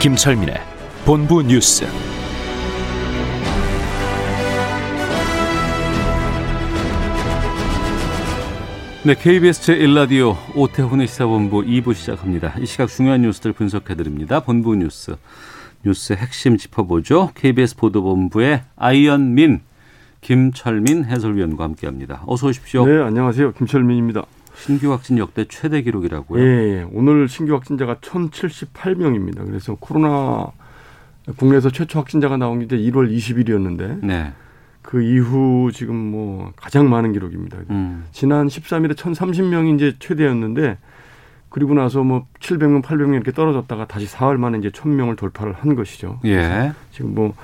김철민의 본부 뉴스. 네, KBS 제1라디오 오태훈의 시사본부 2부 시작합니다. 이 시각 중요한 뉴스들 분석해드립니다. 본부 뉴스, 뉴스 핵심 짚어보죠. KBS 보도본부의 아이언민, 김철민 해설위원과 함께합니다. 어서 오십시오. 네, 안녕하세요. 김철민입니다. 신규 확진 역대 최대 기록이라고요? 예, 오늘 신규 확진자가 1,078명입니다. 그래서 코로나 국내에서 최초 확진자가 나온 게 이제 1월 20일이었는데 네. 그 이후 지금 뭐 가장 많은 기록입니다. 음, 지난 13일에 1,030명이 이제 최대였는데 그리고 나서 뭐 700명, 800명 이렇게 떨어졌다가 다시 사흘 만에 이제 1,000명을 돌파를 한 것이죠. 예. 지금 뭐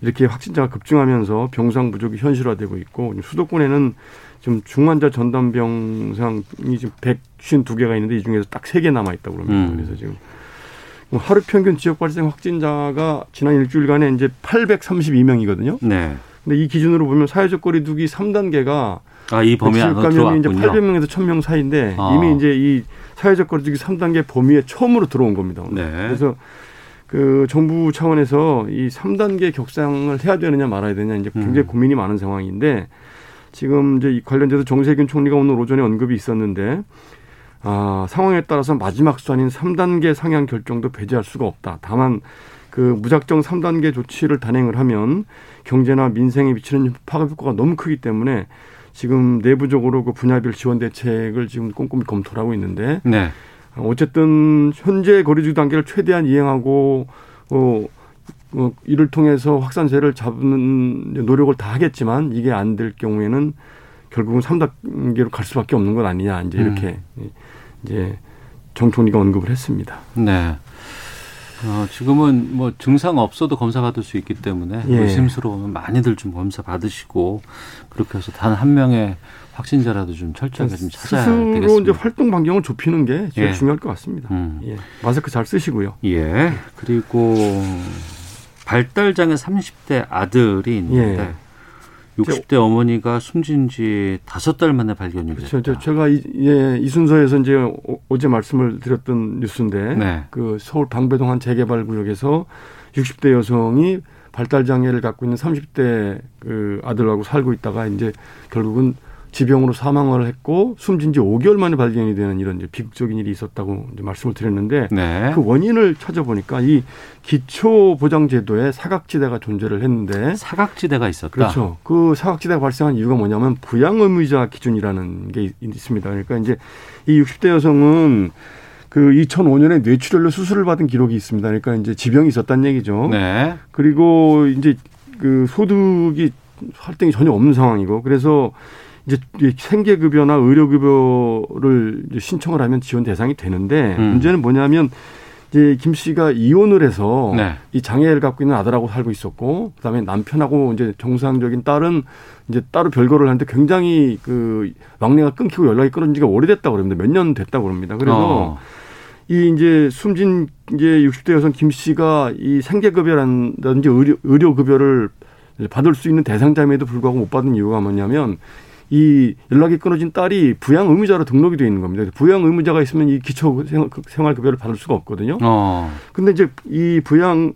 이렇게 확진자가 급증하면서 병상 부족이 현실화되고 있고 수도권에는 지금 중환자 전담 병상이 지금 152개가 있는데 이 중에서 딱 3개 남아 있다고 그럽니다. 음. 그래서 지금 뭐 하루 평균 지역 발생 확진자가 지난 일주일간에 이제 832명이거든요. 네. 근데 이 기준으로 보면 사회적 거리두기 3단계가 아, 이 범위 안으로 감염이 이제 들어왔군요. 800명에서 1000명 사이인데 아. 이미 이제 이 사회적 거리두기 3단계 범위에 처음으로 들어온 겁니다. 오늘. 네. 그래서 그 정부 차원에서 이 3단계 격상을 해야 되느냐 말아야 되느냐 이제 굉장히 음. 고민이 많은 상황인데 지금 이제 이 관련돼서 정세균 총리가 오늘 오전에 언급이 있었는데 아, 상황에 따라서 마지막 수단인 3단계 상향 결정도 배제할 수가 없다. 다만 그 무작정 3단계 조치를 단행을 하면 경제나 민생에 미치는 파급 효과가 너무 크기 때문에 지금 내부적으로 그 분야별 지원 대책을 지금 꼼꼼히 검토를 하고 있는데 네. 어쨌든 현재 거리두기 단계를 최대한 이행하고 어, 어 이를 통해서 확산세를 잡는 노력을 다 하겠지만 이게 안 될 경우에는 결국은 3단계로 갈 수밖에 없는 것 아니냐 이제 이렇게 이제 정 총리가 언급을 했습니다. 네. 어, 지금은 뭐 증상 없어도 검사 받을 수 있기 때문에 예. 의심스러우면 많이들 좀 검사 받으시고 그렇게 해서 단 한 명의 확진자라도 좀 철저하게 좀 찾아야 스스로 되겠습니다. 이제 활동 반경을 좁히는 게 제일 예. 중요할 것 같습니다. 음. 예. 마스크 잘 쓰시고요. 예. 그리고 발달장애 30대 아들이 있는데 예. 60대 어머니가 숨진 지 다섯 달 만에 발견이 됐다. 그렇죠. 저, 제가 이, 예, 이 순서에서 이제 어- 어제 말씀을 드렸던 뉴스인데 네. 그 서울 방배동 한 재개발 구역에서 60대 여성이 발달 장애를 갖고 있는 30대 그 아들하고 살고 있다가 이제 결국은 지병으로 사망을 했고 숨진 지 5개월 만에 발견이 되는 이런 이제 비극적인 일이 있었다고 이제 말씀을 드렸는데 네. 그 원인을 찾아보니까 이 기초 보장 제도에 사각지대가 존재를 했는데 사각지대가 있었다. 그렇죠. 그 사각지대가 발생한 이유가 뭐냐면 부양 의무자 기준이라는 게 있- 있습니다. 그러니까 이제 이 60대 여성은 그 2005년에 뇌출혈로 수술을 받은 기록이 있습니다. 그러니까 이제 지병이 있었다는 얘기죠. 네. 그리고 이제 그 소득이 활동이 전혀 없는 상황이고 그래서 이제 이 생계급여나 의료급여를 신청을 하면 지원 대상이 되는데 음. 문제는 뭐냐면 이제 김 씨가 이혼을 해서 네. 이 장애를 갖고 있는 아들하고 살고 있었고 그다음에 남편하고 이제 정상적인 딸은 이제 따로 별거를 하는데 굉장히 그 왕래가 끊기고 연락이 끊어진 지가 오래됐다고 그럽니다. 몇 년 됐다고 그럽니다. 그래서 어. 이 이제 숨진 이제 60대 여성 김 씨가 이 생계급여라든지 의료, 의료급여를 받을 수 있는 대상자임에도 불구하고 못 받은 이유가 뭐냐면 이 연락이 끊어진 딸이 부양 의무자로 등록이 되어 있는 겁니다. 부양 의무자가 있으면 이 기초 생활- 생활급여를 받을 수가 없거든요. 어. 근데 이제 이 부양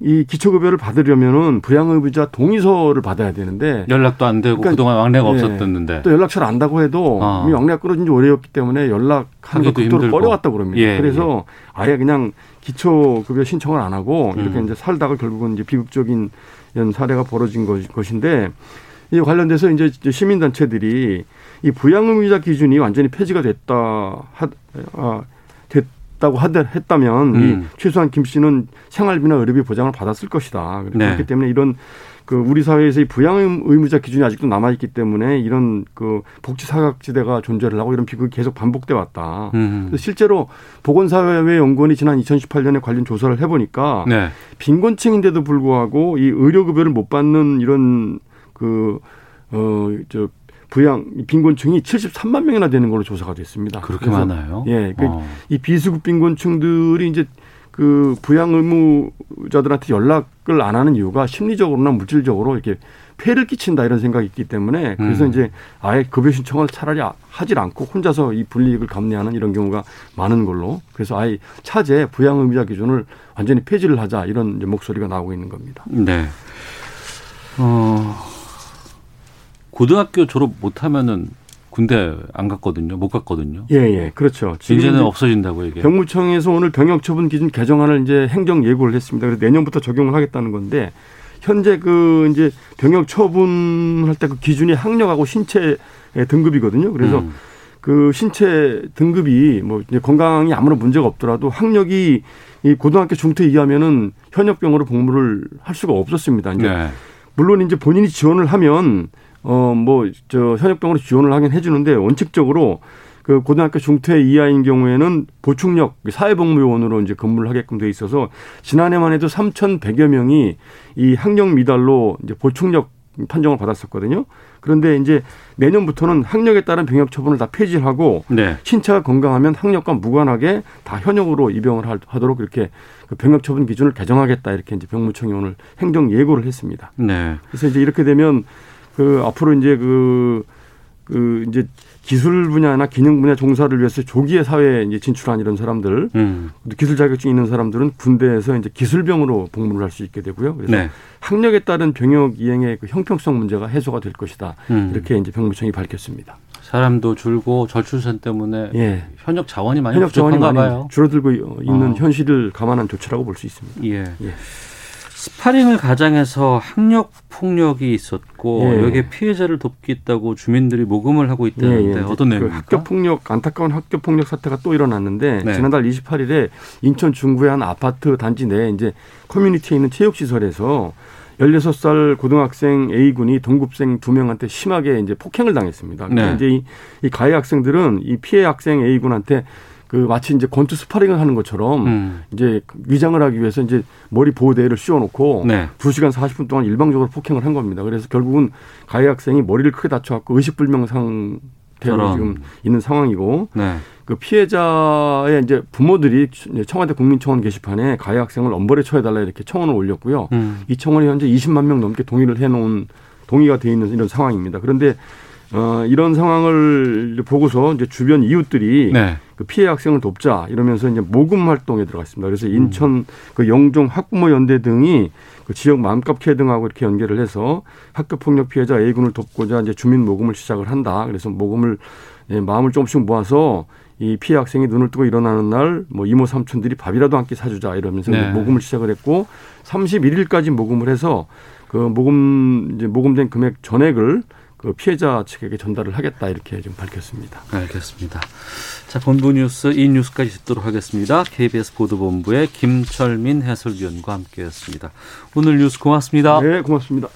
이 기초급여를 받으려면은 부양 의무자 동의서를 받아야 되는데 연락도 안 되고 그러니까- 그동안 왕래가 예. 없었었는데. 또 연락처를 안다고 해도 어. 이미 왕래가 끊어진 지 오래였기 때문에 연락하는 거 하기도 극도로. 꺼려왔다고 그럽니다. 예, 그래서 아예 그냥 기초급여 신청을 안 하고 이렇게 음. 이제 살다가 결국은 이제 비극적인 이런 사례가 벌어진 것- 것인데 이 관련돼서 이제 시민단체들이 이 부양의무자 기준이 완전히 폐지가 됐다 하, 아, 됐다고 하더, 했다면 음. 이 최소한 김 씨는 생활비나 의료비 보장을 받았을 것이다. 네. 그렇기 때문에 이런 그 우리 사회에서 이 부양 의무자 기준이 아직도 남아 있기 때문에 이런 그 복지 사각지대가 존재를 하고 이런 비극이 계속 반복돼 왔다. 음. 실제로 보건사회연구원이 지난 2018년에 관련 조사를 해보니까 네. 빈곤층인데도 불구하고 이 의료급여를 못 받는 이런 그, 어, 저, 부양, 빈곤층이 73만 명이나 되는 걸로 조사가 됐습니다. 그렇게 많아요? 예. 그 어. 이 비수급 빈곤층들이 이제 그 부양 의무자들한테 연락을 안 하는 이유가 심리적으로나 물질적으로 이렇게 폐를 끼친다 이런 생각이 있기 때문에 그래서 음. 이제 아예 급여 신청을 차라리 하질 않고 혼자서 이 불이익을 감내하는 이런 경우가 많은 걸로 그래서 아예 차제 부양 의무자 기준을 완전히 폐지를 하자 이런 목소리가 나오고 있는 겁니다. 네. 어, 고등학교 졸업 못하면은 군대 안 갔거든요. 못 갔거든요. 예, 예. 그렇죠. 이제는 이제 없어진다고 이게. 병무청에서 오늘 병역 처분 기준 개정안을 이제 행정 예고를 했습니다. 그래서 내년부터 적용을 하겠다는 건데 현재 그 이제 병역 처분할 때 그 기준이 학력하고 신체 등급이거든요. 그래서 음. 그 신체 등급이 뭐 이제 건강이 아무런 문제가 없더라도 학력이 이 고등학교 중퇴 이하면은 현역병으로 복무를 할 수가 없었습니다. 이제 네. 물론 이제 본인이 지원을 하면 어 뭐 저 현역병으로 지원을 하긴 해주는데 원칙적으로 그 고등학교 중퇴 이하인 경우에는 보충력 사회복무요원으로 이제 근무를 하게끔 돼 있어서 지난해만 해도 3,100여 명이 이 학력 미달로 이제 보충력 판정을 받았었거든요. 그런데 이제 내년부터는 학력에 따른 병역 처분을 다 폐지하고 네. 신체가 건강하면 학력과 무관하게 다 현역으로 입영을 할- 하도록 이렇게 그 병역 처분 기준을 개정하겠다 이렇게 이제 병무청이 오늘 행정 예고를 했습니다. 네. 그래서 이제 이렇게 되면 그 앞으로 이제 그, 그 이제 기술 분야나 기능 분야 종사를 위해서 조기에 사회에 이제 진출한 이런 사람들, 음. 기술 자격증 있는 사람들은 군대에서 이제 기술병으로 복무를 할 수 있게 되고요. 그래서 네. 학력에 따른 병역 이행의 그 형평성 문제가 해소가 될 것이다. 음. 이렇게 이제 병무청이 밝혔습니다. 사람도 줄고 저출산 때문에 예. 현역 자원이 많이 현역 자원이 많이 봐요. 줄어들고 있는 어. 현실을 감안한 조치라고 볼 수 있습니다. 예. 예. 스파링을 가장해서 학교 폭력이 있었고 예. 여기에 피해자를 돕겠다고 주민들이 모금을 하고 있다는데 이제 어떤 그 내용입니까? 학교 폭력 안타까운 학교 폭력 사태가 또 일어났는데 네. 지난달 28일에 인천 중구의 한 아파트 단지 내에 이제 커뮤니티에 있는 체육 시설에서 16살 고등학생 A군이 동급생 두 명한테 심하게 이제 폭행을 당했습니다. 근데 네. 이제 이, 이 가해 학생들은 이 피해 학생 A군한테 그 마치 이제 권투 스파링을 하는 것처럼 음. 이제 위장을 하기 위해서 이제 머리 보호대를 씌워놓고 네. 두 시간 40분 동안 일방적으로 폭행을 한 겁니다. 그래서 결국은 가해 학생이 머리를 크게 다쳐갖고 의식불명 상태로. 지금 있는 상황이고 네. 그 피해자의 이제 부모들이 청와대 국민청원 게시판에 가해 학생을 엄벌에 처해달라 이렇게 청원을 올렸고요. 음. 이 청원이 현재 20만 명 넘게 동의를 해놓은 동의가 돼 있는 이런 상황입니다. 그런데 어, 이런 상황을 보고서 이제 주변 이웃들이 네. 그 피해 학생을 돕자 이러면서 이제 모금 활동에 들어갔습니다. 그래서 인천 그 영종 학부모 연대 등이 그 지역 맘값 케 등하고 이렇게 연계를 해서 학교 폭력 피해자 A군을 돕고자 이제 주민 모금을 시작을 한다. 그래서 모금을 예, 마음을 조금씩 모아서 이 피해 학생이 눈을 뜨고 일어나는 날 뭐 이모 삼촌들이 밥이라도 한 끼 사주자 이러면서 네. 모금을 시작을 했고 31일까지 모금을 해서 그 모금 이제 모금된 금액 전액을 그 피해자 측에게 전달을 하겠다 이렇게 지금 밝혔습니다. 알겠습니다. 자, 본부 뉴스 이 뉴스까지 듣도록 하겠습니다. KBS 보도본부의 김철민 해설위원과 함께했습니다. 오늘 뉴스 고맙습니다. 네, 고맙습니다.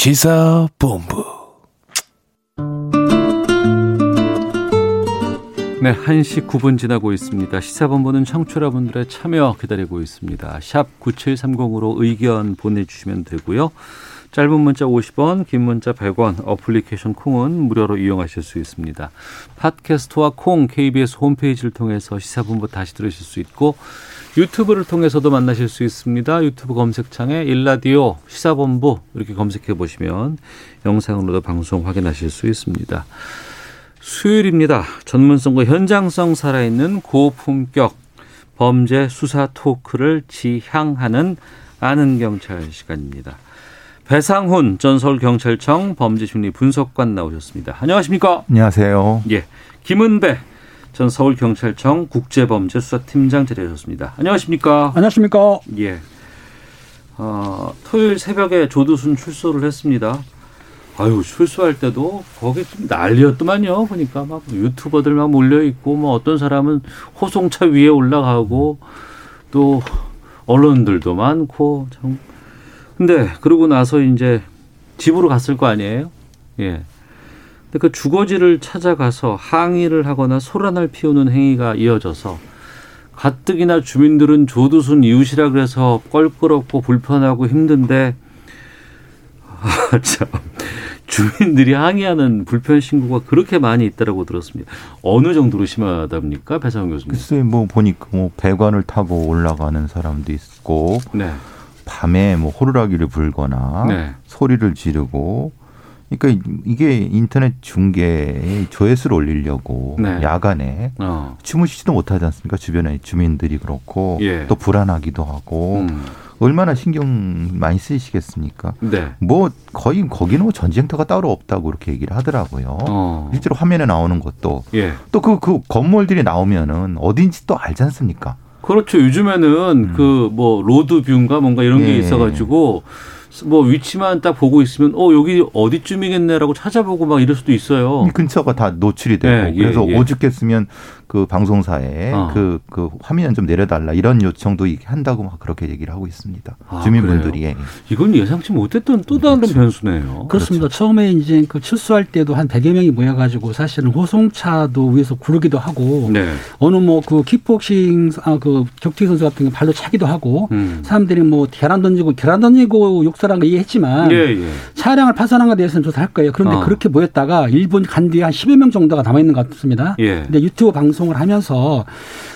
시사본부 네, 1시 9분 지나고 있습니다. 시사본부는 청취자분들의 참여 기다리고 있습니다. 샵 9730으로 의견 보내주시면 되고요. 짧은 문자 50원, 긴 문자 100원, 어플리케이션 콩은 무료로 이용하실 수 있습니다. 팟캐스트와 콩, KBS 홈페이지를 통해서 시사본부 다시 들으실 수 있고 유튜브를 통해서도 만나실 수 있습니다. 유튜브 검색창에 일라디오 시사본부 이렇게 검색해 보시면 영상으로도 방송 확인하실 수 있습니다. 수요일입니다. 전문성과 현장성 살아있는 고품격 범죄 수사 토크를 지향하는 아는 경찰 시간입니다. 배상훈 전 서울경찰청 범죄심리 분석관 나오셨습니다. 안녕하십니까? 안녕하세요. 예. 김은배 전 서울경찰청 국제범죄수사팀장 자리하셨습니다. 안녕하십니까? 안녕하십니까. 예. 어, 토요일 새벽에 조두순 출소를 했습니다. 아유 출소할 때도 거기 좀 난리였더만요. 보니까 막 유튜버들 막 몰려 있고 뭐 어떤 사람은 호송차 위에 올라가고 또 언론들도 많고 참. 근데 그러고 나서 이제 집으로 갔을 거 아니에요. 예. 근데 그 주거지를 찾아가서 항의를 하거나 소란을 피우는 행위가 이어져서 가뜩이나 주민들은 조두순 이웃이라 그래서 껄끄럽고 불편하고 힘든데 아, 참. 주민들이 항의하는 불편 신고가 그렇게 많이 있다라고 들었습니다. 어느 정도로 심하답니까, 배상훈 교수님? 글쎄 뭐 보니까 뭐 배관을 타고 올라가는 사람도 있고 네, 밤에 뭐 호루라기를 불거나 네. 소리를 지르고 그러니까 이게 인터넷 중계에 조회수를 올리려고 네. 야간에 어, 주무시지도 못하지 않습니까? 주변에 주민들이 그렇고 예. 또 불안하기도 하고 음, 얼마나 신경 많이 쓰이시겠습니까? 네, 뭐 거의 거기는 뭐 전쟁터가 따로 없다고 그렇게 얘기를 하더라고요. 어, 실제로 화면에 나오는 것도 예. 또그그 건물들이 나오면은 어딘지 또 알지 않습니까? 그렇죠. 요즘에는 그뭐 로드뷰인가 뭔가 이런 게 예. 있어가지고 뭐 위치만 딱 보고 있으면 어 여기 어디쯤이겠네라고 찾아보고 막 이럴 수도 있어요. 이 근처가 다 노출이 되고 예, 예, 그래서 예. 오죽했으면 그 방송사에 어. 그, 그 화면 좀 내려달라 이런 요청도 한다고 막 그렇게 얘기를 하고 있습니다. 아, 주민분들이. 예. 이건 예상치 못했던 또 다른 변수네요. 그렇습니다. 처음에 이제 그 출소할 때도 한 100여 명이 모여가지고 사실은 호송차도 위에서 구르기도 하고 네. 어느 뭐 그 킥복싱 아 그 격투기 선수 같은 경우 발로 차기도 하고 음. 사람들이 뭐 계란 던지고 계란 던지고 욕설한 거 이해했지만 예, 예. 차량을 파손한 것에 대해서는 조사할 거예요. 그런데 어. 그렇게 모였다가 일본 간 뒤에 한 10여 명 정도가 남아 있는 것 같습니다. 예. 근데 유튜브 방송 을 하면서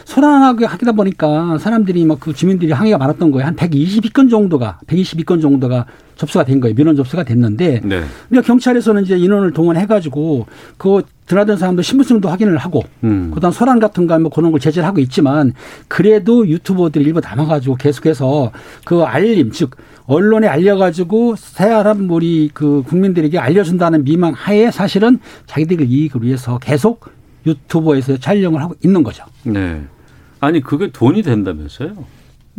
소란하게 하다 보니까 사람들이 막 그 주민들이 항의가 많았던 거예요. 한 122건 정도가 122건 정도가 접수가 된 거예요. 민원 접수가 됐는데 네. 그러니까 경찰에서는 이제 인원을 동원해 가지고 그 드나든 사람들 신분증도 확인을 하고 음. 그다음 소란 같은 거뭐 그런 걸 제재를 하고 있지만 그래도 유튜버들이 일부 남아가지고 계속해서 그 알림 즉 언론에 알려가지고 사람 우리 그 국민들에게 알려준다는 미망 하에 사실은 자기들 이익을 위해서 계속 유튜버에서 촬영을 하고 있는 거죠. 네. 아니 그게 돈이 된다면서요?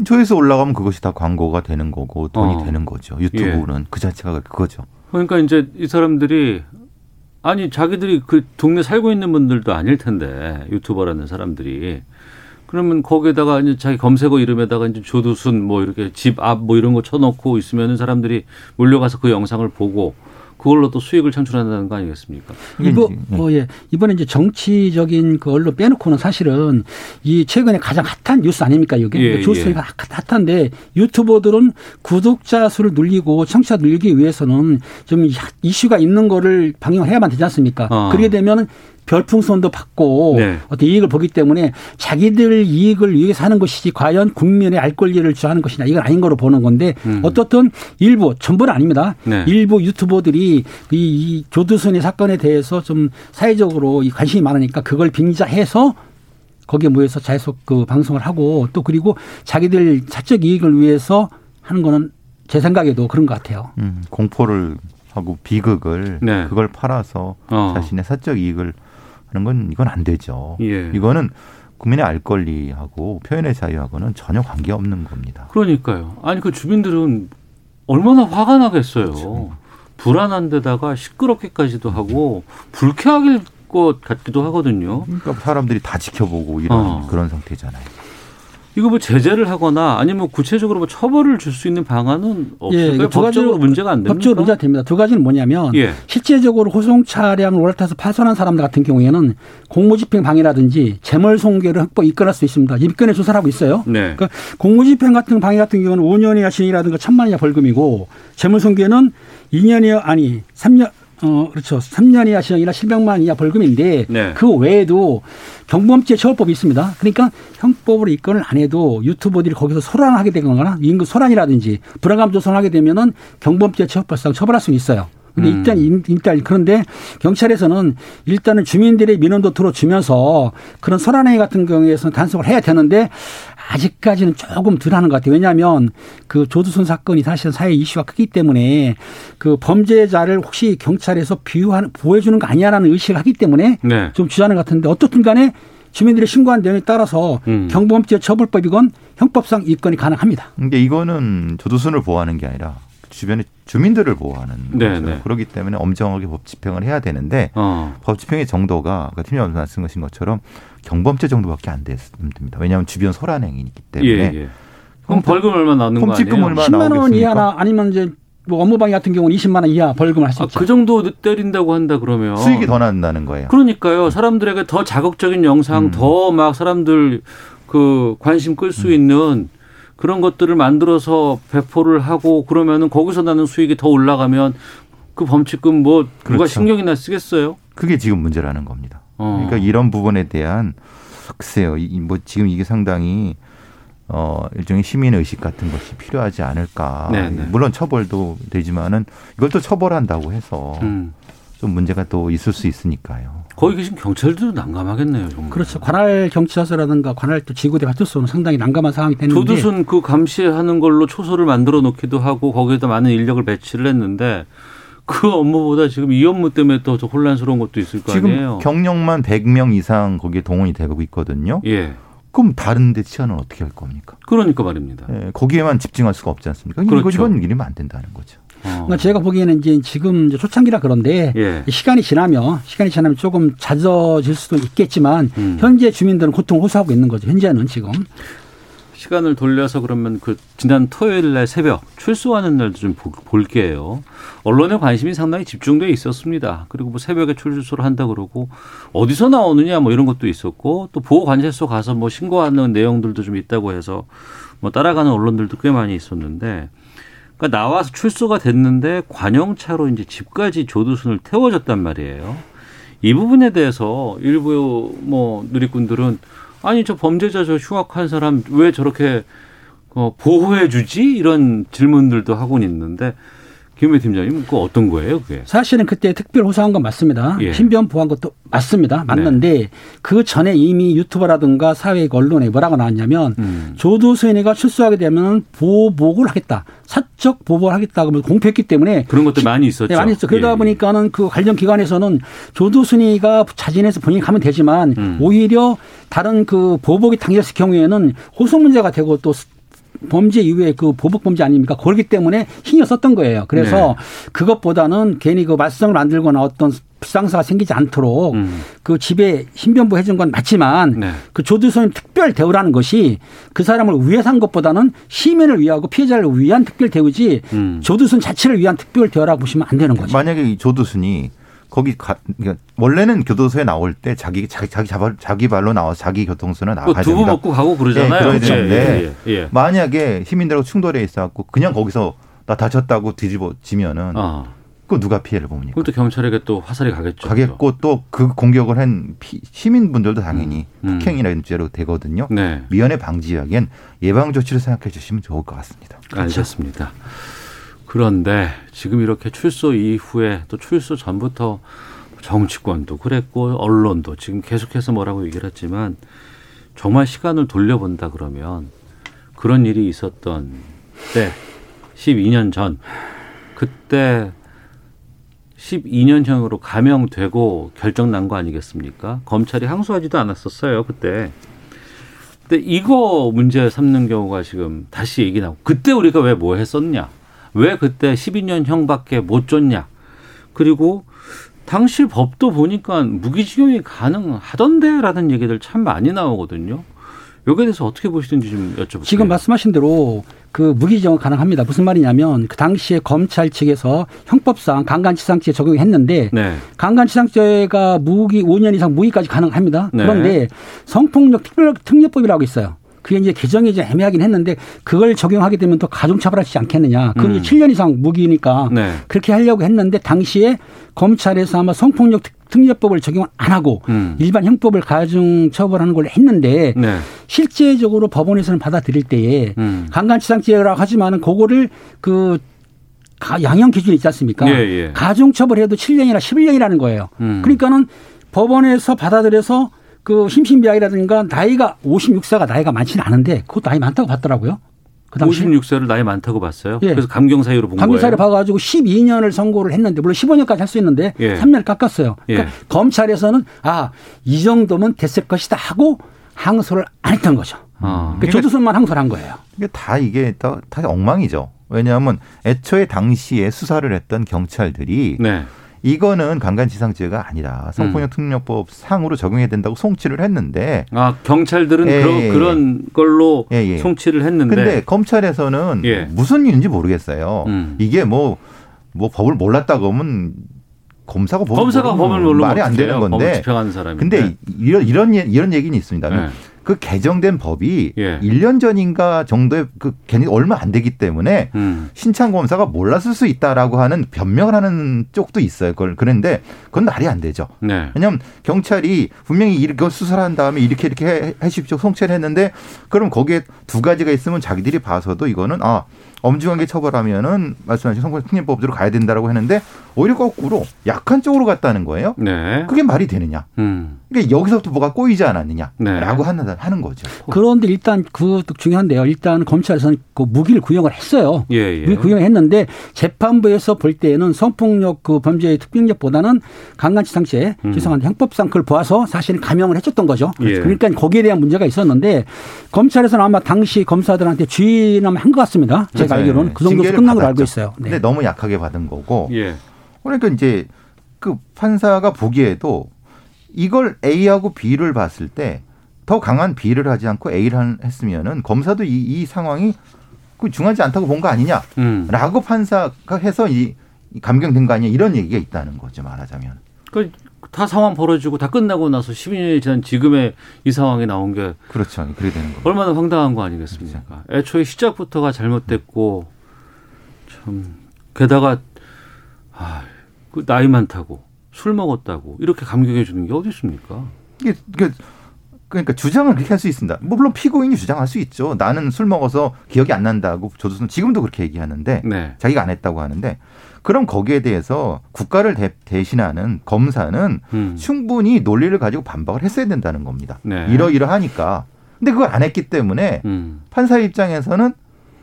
조회수 올라가면 그것이 다 광고가 되는 거고 돈이 어. 되는 거죠. 유튜브는 그 자체가 그거죠. 그러니까 이제 이 사람들이 아니 자기들이 그 동네 살고 있는 분들도 아닐 텐데 유튜버라는 사람들이 그러면 거기에다가 이제 자기 검색어 이름에다가 이제 조두순 뭐 이렇게 집 앞 뭐 이런 거 쳐놓고 있으면은 사람들이 몰려가서 그 영상을 보고 그걸로 또 수익을 창출한다는 거 아니겠습니까? 이번 이제, 예. 어, 예. 이번에 이제 정치적인 그 언론 빼놓고는 사실은 이 최근에 가장 핫한 뉴스 아닙니까 이게 예, 조수가 예. 핫한데 유튜버들은 구독자 수를 늘리고 청취자 늘리기 위해서는 좀 이슈가 있는 거를 방영을 해야만 되지 않습니까? 어. 그렇게 되면 별풍선도 받고 네. 어떤 이익을 보기 때문에 자기들 이익을 위해서 하는 것이지 과연 국민의 알 권리를 주하는 것이냐 이건 아닌 거로 보는 건데 음. 어떻든 일부 전부는 아닙니다. 네. 일부 유튜버들이 이, 이 조두순의 사건에 대해서 좀 사회적으로 이 관심이 많으니까 그걸 빙자해서 거기에 모여서 계속 그 방송을 하고 또 그리고 자기들 사적 이익을 위해서 하는 거는 제 생각에도 그런 것 같아요. 음, 공포를 하고 비극을 네. 그걸 팔아서 어. 자신의 사적 이익을 하는 건 이건 안 되죠. 예. 이거는 국민의 알 권리하고 표현의 자유하고는 전혀 관계 없는 겁니다. 그러니까요. 아니 그 주민들은 얼마나 화가 나겠어요. 그렇죠. 불안한 데다가 시끄럽게까지도 하고 불쾌할 것 같기도 하거든요. 그러니까 사람들이 다 지켜보고 이런 어. 그런 상태잖아요. 이거 뭐 제재를 하거나 아니면 구체적으로 뭐 처벌을 줄 수 있는 방안은 없을까요? 두 법적으로 문제가 안 됩니까? 법적으로 문제가 됩니다. 두 가지는 뭐냐면 예. 실제적으로 호송 차량을 올라타서 파손한 사람들 같은 경우에는 공무집행 방해라든지 재벌손괴를 확보 이끌할 수 있습니다. 입건에 조사를 하고 있어요. 네. 그러니까 공무집행 같은 방해 같은 경우는 5년 이하 징이라든가 천만 원 이하 벌금이고 재물 손괴는 2년 이하 아니 3년 어 그렇죠 3년 이하 징이나 700만 원 이하 벌금인데 네. 그 외에도 경범죄 처벌법이 있습니다. 그러니까 형법으로 입건을 안 해도 유튜버들이 거기서 소란을 하게 되거나 임금 소란이라든지 불안감 조성을 하게 되면은 경범죄 처벌상 처벌할 수는 있어요. 근데 음. 일단 임- 일단 그런데 경찰에서는 일단은 주민들의 민원도 들어주면서 그런 소란행위 같은 경우에서는 단속을 해야 되는데 아직까지는 조금 덜 하는 것 같아요. 왜냐하면 그 조두순 사건이 사실은 사회 이슈가 크기 때문에 그 범죄자를 혹시 경찰에서 비유하는 보호해주는 거 아니냐라는 의식을 하기 때문에 네. 좀 주저하는 것 같은데 어떻든 간에 주민들이 신고한 내용에 따라서 음. 경범죄 처벌법이건 형법상 입건이 가능합니다. 근데 이거는 조두순을 보호하는 게 아니라 주변의 주민들을 보호하는 네, 거죠. 네. 그렇기 때문에 엄정하게 법 집행을 해야 되는데 어. 법 집행의 정도가 아까 팀장님 말씀하신 것처럼 경범죄 정도밖에 안 됐습니다. 왜냐하면 주변 소란행위이기 예, 때문에 예. 그럼 벌금 얼마 나오는 거 범칙금 아니에요? 얼마 10만 원 나오겠습니까? 이하나 아니면 이제 뭐 업무방해 같은 경우는 20만 원 이하 벌금을 할수 아, 있죠. 그 정도 때린다고 한다 그러면 수익이 더 난다는 거예요. 그러니까요. 사람들에게 더 자극적인 영상, 음. 더막 사람들 그 관심 끌 음. 수 있는 그런 것들을 만들어서 배포를 하고 그러면은 거기서 나는 수익이 더 올라가면 그 범칙금 뭐 누가 그렇죠. 신경이나 쓰겠어요? 그게 지금 문제라는 겁니다. 어. 그러니까 이런 부분에 대한 글쎄요, 이- 뭐 지금 이게 상당히 어 일종의 시민 의식 같은 것이 필요하지 않을까. 네, 네. 물론 처벌도 되지만은 이걸 또 처벌한다고 해서 음. 좀 문제가 또 있을 수 있으니까요. 거기 계신 경찰들도 난감하겠네요. 정말. 그렇죠. 관할 경찰서라든가 관할 또 지구대 파출소는 상당히 난감한 상황이 됐는데 조두순 그 감시하는 걸로 초소를 만들어 놓기도 하고 거기에다 많은 인력을 배치를 했는데 그 업무보다 지금 이 업무 때문에 또더 혼란스러운 것도 있을 거 지금 아니에요. 경력만 100명 이상 거기에 동원이 되고 있거든요. 예. 그럼 다른 데 치안은 어떻게 할 겁니까? 그러니까 말입니다. 예, 거기에만 집중할 수가 없지 않습니까? 그렇죠. 이거 이건 이러면 안 된다는 거죠. 어. 그러니까 제가 보기에는 이제 지금 이제 초창기라 그런데 예. 시간이 지나면 시간이 지나면 조금 잦아질 수도 있겠지만 음. 현재 주민들은 고통을 호소하고 있는 거죠. 현재는 지금. 시간을 돌려서 그러면 그 지난 토요일 날 새벽 출소하는 날도 좀 보- 볼게요. 언론의 관심이 상당히 집중돼 있었습니다. 그리고 뭐 새벽에 출소를 한다 그러고 어디서 나오느냐 뭐 이런 것도 있었고 또 보호 관찰소 가서 뭐 신고하는 내용들도 좀 있다고 해서 뭐 따라가는 언론들도 꽤 많이 있었는데 그러니까 나와서 출소가 됐는데 관용차로 이제 집까지 조두순을 태워줬단 말이에요. 이 부분에 대해서 일부 뭐 누리꾼들은 아니 저 범죄자 저 흉악한 사람 왜 저렇게 어, 보호해 주지? 이런 질문들도 하고는 있는데 김혜 팀장님 그거 어떤 거예요 그게? 사실은 그때 특별 호소한 건 맞습니다. 예. 신변 보호한 것도 맞습니다. 맞는데 그 전에 이미 유튜버라든가 사회 언론에 뭐라고 나왔냐면 음. 조두순이가 출소하게 되면 보복을 하겠다. 사적 보복을 하겠다고 공표했기 때문에 그런 것들 많이 있었죠. 네, 많이 있어. 그러다 예, 예. 보니까는 그 관련 기관에서는 조두순이가 자진해서 본인이 가면 되지만 음. 오히려 다른 그 보복이 당했을 경우에는 호소 문제가 되고 또 범죄 이후에 그 보복 범죄 아닙니까? 그렇기 때문에 신경 썼던 거예요. 그래서 네. 그것보다는 괜히 그 말썽을 만들거나 어떤 불상사가 생기지 않도록 음. 그 집에 신변부 해준 건 맞지만 네. 그 조두순 특별 대우라는 것이 그 사람을 위해서 한 것보다는 시민을 위하고 피해자를 위한 특별 대우지 음. 조두순 자체를 위한 특별 대우라고 보시면 안 되는 거죠. 만약에 이 조두순이 거기 가, 그러니까 원래는 교도소에 나올 때 자기 자기 자기 자발, 자기 발로 나와서 자기 교통수는 뭐 나가야 두부 됩니다. 먹고 가고 그러잖아요. 예, 그래야 그렇죠. 되는데 예, 예, 예. 만약에 시민들하고 충돌해 있어갖고 그냥 거기서 나 다쳤다고 뒤집어지면은 아, 그 누가 피해를 봅니까? 그럼 또 경찰에게 또 화살이 가겠죠. 가겠고 또 그 공격을 한 피- 시민분들도 당연히 음. 폭행이라는 죄로 되거든요. 네. 미연에 방지하기엔 예방 조치를 생각해 주시면 좋을 것 같습니다. 알겠습니다. 그런데 지금 이렇게 출소 이후에 또 출소 전부터 정치권도 그랬고 언론도 지금 계속해서 뭐라고 얘기를 했지만 정말 시간을 돌려본다 그러면 그런 일이 있었던 때 12년 전 그때 12년 형으로 감형되고 결정 난 거 아니겠습니까? 검찰이 항소하지도 않았었어요 그때. 근데 이거 문제 삼는 경우가 지금 다시 얘기 나고 그때 우리가 왜 뭐 했었냐? 왜 그때 12년형밖에 못 줬냐? 그리고 당시 법도 보니까 무기징역이 가능하던데라는 얘기들 참 많이 나오거든요. 여기에 대해서 어떻게 보시는지 좀 여쭤볼게요. 지금 말씀하신 대로 그 무기징역 가능합니다. 무슨 말이냐면 그 당시에 검찰 측에서 형법상 강간치상죄 적용했는데 네. 강간치상죄가 무기 5년 이상 무기까지 가능합니다. 네. 그런데 성폭력 특별 특례법이라고 있어요. 그게 이제 개정이 좀 애매하긴 했는데 그걸 적용하게 되면 또 가중처벌하지 않겠느냐. 그건 음. 이제 7년 이상 무기니까 네. 그렇게 하려고 했는데 당시에 검찰에서 아마 성폭력 특- 특례법을 적용 안 하고 음. 일반 형법을 가중 처벌하는 걸로 했는데 네. 실제적으로 법원에서는 받아들일 때에 음. 강간치상죄라고 하지만은 그거를 그 가- 양형 기준이 있지 않습니까? 예, 예. 가중 처벌해도 7년이나 11년이라는 거예요. 음. 그러니까는 법원에서 받아들여서 그 심신미약이라든가 나이가 56세가 나이가 많지는 않은데 그것도 나이 많다고 봤더라고요. 그 당시 56세를 나이 많다고 봤어요. 예. 그래서 감경 사유로 본 감기사를 거예요. 봐가지고 12년을 선고를 했는데 물론 15년까지 할 수 있는데 예. 3년을 깎았어요. 그러니까 예. 검찰에서는 아 이 정도면 됐을 것이다 하고 항소를 안 했던 거죠. 아. 그러니까 조두순만 항소를 한 거예요. 이게 다 이게 다, 다 엉망이죠. 왜냐하면 애초에 당시에 수사를 했던 경찰들이 네. 이거는 강간치상죄가 아니라 성폭력 특례법 상으로 적용해야 된다고 송치를 했는데 아 경찰들은 예, 그런, 예, 예. 그런 걸로 예, 예. 송치를 했는데 근데 검찰에서는 예. 무슨 일인지 모르겠어요. 음. 이게 뭐, 뭐 법을 몰랐다고 하면 검사가 법을 검사가 법을 모르면 말이 안? 되는 법을 건데. 집행하는 사람이. 근데 이런 이런 얘- 이런 얘기는 있습니다. 네. 그 개정된 법이 예. 1년 전인가 정도의 그 괜히 얼마 안 되기 때문에 음. 신창 검사가 몰랐을 수 있다라고 하는 변명을 하는 쪽도 있어요. 그걸 그런데 그건 말이 안 되죠. 네. 왜냐하면 경찰이 분명히 이렇게 수사를 한 다음에 이렇게 이렇게 해- 해십시오 송치를 했는데 그럼 거기에 두 가지가 있으면 자기들이 봐서도 이거는 아 엄중하게 처벌하면은 말씀하신 성폭력 특례법대로 가야 된다라고 했는데 오히려 거꾸로 약한 쪽으로 갔다는 거예요. 네. 그게 말이 되느냐? 음. 그러니까 여기서부터 뭐가 꼬이지 네. 않았느냐라고 하는 하는 거죠. 그런데 일단 그것도 중요한데요. 일단 검찰에서는 그 무기를 구형을 했어요. 예, 예. 무기 구형을 했는데 재판부에서 볼 때에는 성폭력 그 범죄의 특징력보다는 강간치상죄 음. 죄송한데 형법상 그걸 보아서 사실은 감형을 해줬던 거죠. 예. 그러니까 거기에 대한 문제가 있었는데 검찰에서는 아마 당시 검사들한테 주의는 한것 같습니다. 제가 네. 알기로는 그 정도에서 끝난 걸 알고. 있어요. 네. 근데 너무 약하게 받은 거고. 예. 그러니까 이제 그 판사가 보기에도 이걸 A하고 B를 봤을 때 더 강한 B를 하지 않고 A를 한- 했으면은 검사도 이, 이 상황이 그 중하지 않다고 본 거 아니냐라고 음. 판사가 해서 이, 이 감경된 거 아니냐 이런 얘기가 있다는 거죠 말하자면. 그다 상황 벌어지고 다 끝나고 나서 12년이 지난 지금의 이 상황이 나온 게 그렇죠. 그래 되는 거죠. 얼마나 황당한 거 아니겠습니까? 그렇죠. 애초에 시작부터가 잘못됐고 참 게다가 아, 그 나이 많다고 술 먹었다고 이렇게 감경해 주는 게 어디 있습니까? 이게, 이게 그러니까 주장을 그렇게 할 수 있습니다. 뭐 물론 피고인이 주장할 수 있죠. 나는 술 먹어서 기억이 안 난다고 조두순 지금도 그렇게 얘기하는데 네. 자기가 안 했다고 하는데 그럼 거기에 대해서 국가를 대, 대신하는 검사는 음. 충분히 논리를 가지고 반박을 했어야 된다는 겁니다. 네. 이러이러하니까. 근데 그걸 안 했기 때문에 음. 판사 입장에서는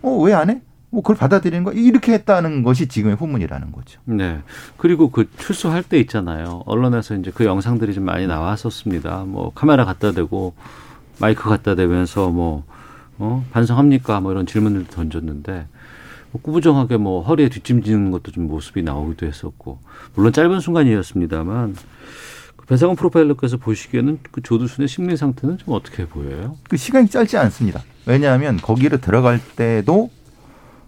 어 왜 안 해? 뭐 그걸 받아들이는 거 이렇게 했다는 것이 지금의 후문이라는 거죠. 네. 그리고 그 출소할 때 있잖아요. 언론에서 이제 그 영상들이 좀 많이 나왔었습니다. 뭐 카메라 갖다 대고 마이크 갖다 대면서 뭐 어? 반성합니까? 뭐 이런 질문을 던졌는데 뭐 꾸부정하게 뭐 허리에 뒷짐지는 것도 좀 모습이 나오기도 했었고 물론 짧은 순간이었습니다만 그 배상훈 프로파일러께서 보시기에는 그 조두순의 심리 상태는 좀 어떻게 보여요? 그 시간이 짧지 않습니다. 왜냐하면 거기를 들어갈 때도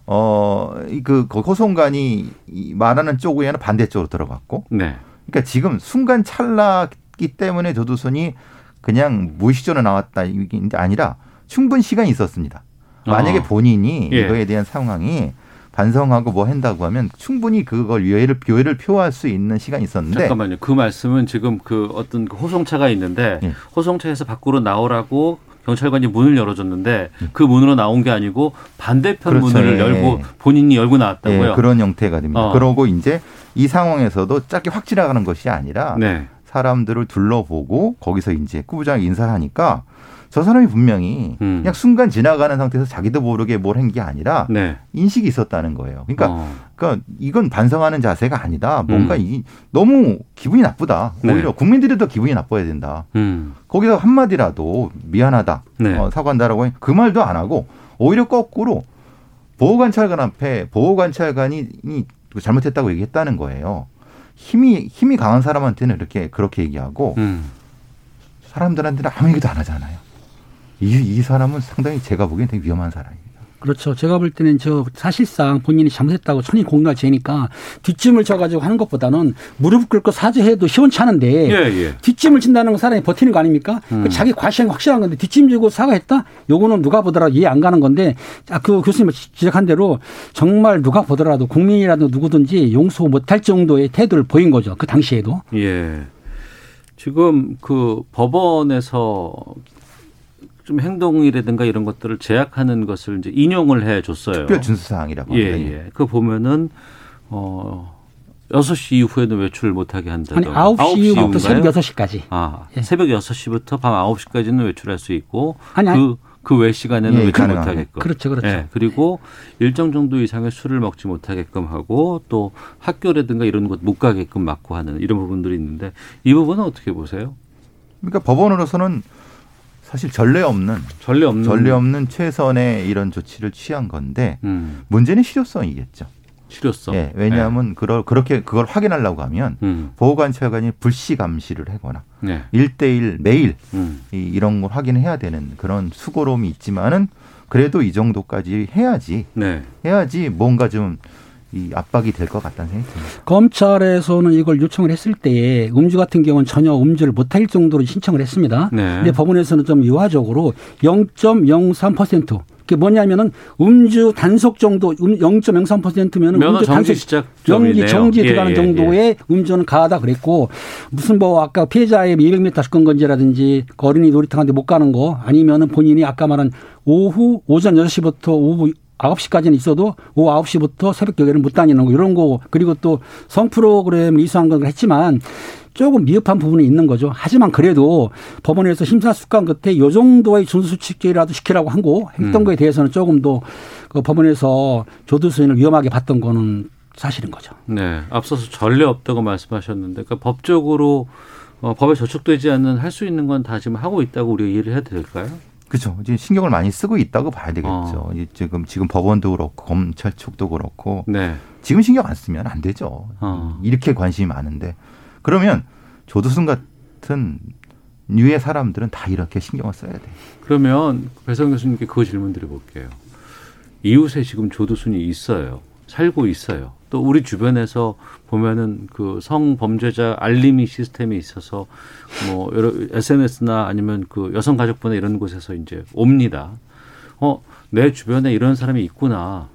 어그 호송관이 이 말하는 쪽 외에는 반대쪽으로 들어갔고, 네. 그러니까 지금 순간 찰나기 때문에 조두순이 그냥 무의식적으로 나왔다 이게 아니라 충분 시간이 있었습니다. 만약에 어. 본인이 예. 이거에 대한 상황이 반성하고 뭐 한다고 하면 충분히 그걸 유해를 교회를 표할 수 있는 시간이 있었는데 잠깐만요. 그 말씀은 지금 그 어떤 그 호송차가 있는데 예. 호송차에서 밖으로 나오라고 경찰관이 문을 열어줬는데 예. 그 문으로 나온 게 아니고 반대편 그렇죠. 문을 예. 열고 본인이 열고 나왔다고요. 예, 그런 형태가 됩니다. 어. 그러고 이제 이 상황에서도 짧게 확 지나가는 것이 아니라 네. 사람들을 둘러보고 거기서 이제 꾸부장하게 인사하니까 저 사람이 분명히 음. 그냥 순간 지나가는 상태에서 자기도 모르게 뭘 한 게 아니라 네. 인식이 있었다는 거예요. 그러니까, 어. 그러니까 이건 반성하는 자세가 아니다. 뭔가 음. 이 너무 기분이 나쁘다. 네. 오히려 국민들이 더 기분이 나빠야 된다. 음. 거기서 한마디라도 미안하다. 네. 어, 사과한다라고 그 말도 안 하고 오히려 거꾸로 보호관찰관 앞에 보호관찰관이 이 잘못했다고 얘기했다는 거예요. 힘이 힘이 강한 사람한테는 이렇게 그렇게 얘기하고 음. 사람들한테는 아무 얘기도 안 하잖아요. 이, 이 사람은 상당히 제가 보기엔 되게 위험한 사람입니다. 그렇죠. 제가 볼 때는 저 사실상 본인이 잘못했다고 천인 공갈 죄니까 뒷짐을 져가지고 하는 것보다는 무릎 꿇고 사죄해도 시원찮은데 예, 예. 뒷짐을 진다는 건 사람이 버티는 거 아닙니까? 음. 그 자기 과실이 확실한 건데 뒷짐 지고 사과했다? 요거는 누가 보더라도 이해 안 가는 건데 아, 그 교수님 지적한 대로 정말 누가 보더라도 국민이라도 누구든지 용서 못할 정도의 태도를 보인 거죠. 그 당시에도. 예. 지금 그 법원에서 좀 행동이라든가 이런 것들을 제약하는 것을 이제 인용을 해 줬어요. 특별 준수 사항이라고 예, 합니다. 예. 그 보면은 어 6시 이후에는 외출을 못 하게 아니 한다든가. 9시 이후부터 새벽 이후인가요? 6시까지. 아, 예. 새벽 6시부터 밤 9시까지는 외출할 수 있고 아니, 아니. 그 그 외 시간에는 예, 외출 가능하게. 못하게끔. 그렇죠, 그렇죠. 예, 그리고 일정 정도 이상의 술을 먹지 못하게끔 하고 또 학교라든가 이런 곳 못 가게끔 막고 하는 이런 부분들이 있는데 이 부분은 어떻게 보세요? 그러니까 법원으로서는 사실 전례 없는 전례 없는 전례 없는 최선의 이런 조치를 취한 건데 음, 문제는 실효성이겠죠. 실효성. 예, 왜냐하면 그럴 그렇게 그걸 확인하려고 하면 예. 음, 보호관찰관이 불시 감시를 하거나 네. 일대일 매일 음, 이, 이런 걸 확인해야 되는 그런 수고로움이 있지만은 그래도 이 정도까지 해야지 네. 해야지 뭔가 좀 이 압박이 될 것 같다는 생각이 듭니다. 검찰에서는 이걸 요청을 했을 때에 음주 같은 경우는 전혀 음주를 못할 정도로 신청을 했습니다. 네. 근데 법원에서는 좀 유화적으로 0.03% 그게 뭐냐면은 음주 단속 정도 음 0.03%면은 면허 음주 정지 단속 시작 정지 정지 예, 들어가는 예, 정도의 음주는 가하다 그랬고 무슨 뭐 아까 피해자의 200m 접근 건지라든지 그 어린이 놀이터 같은 데못 가는 거 아니면은 본인이 아까 말한 오후 오전 6시부터 오후 9시까지는 있어도 오후 9시부터 새벽 여기는 못 다니는 거 이런 거 그리고 또 성 프로그램을 이수한 건 했지만 조금 미흡한 부분이 있는 거죠. 하지만 그래도 법원에서 심사숙고한 끝에 요 정도의 준수치기라도 시키라고 한거 했던 음. 거에 대해서는 조금 더 그 법원에서 조두수인을 위험하게 봤던 거는 사실인 거죠. 네. 앞서서 전례 없다고 말씀하셨는데 그러니까 법적으로 어, 법에 저촉되지 않는 할 수 있는 건 다 지금 하고 있다고 우리가 이해를 해도 될까요? 그렇죠. 이제 신경을 많이 쓰고 있다고 봐야 되겠죠. 어. 지금 지금 법원도 그렇고 검찰 쪽도 그렇고 네. 지금 신경 안 쓰면 안 되죠. 어. 이렇게 관심이 많은데 그러면 조두순 같은 류의 사람들은 다 이렇게 신경을 써야 돼. 그러면 배성 교수님께 그 질문 드려볼게요. 이웃에 지금 조두순이 있어요. 살고 있어요. 또 우리 주변에서 보면은 그 성범죄자 알림이 시스템이 있어서 뭐 여러 SNS나 아니면 그 여성가족부나 이런 곳에서 이제 옵니다. 어, 내 주변에 이런 사람이 있구나.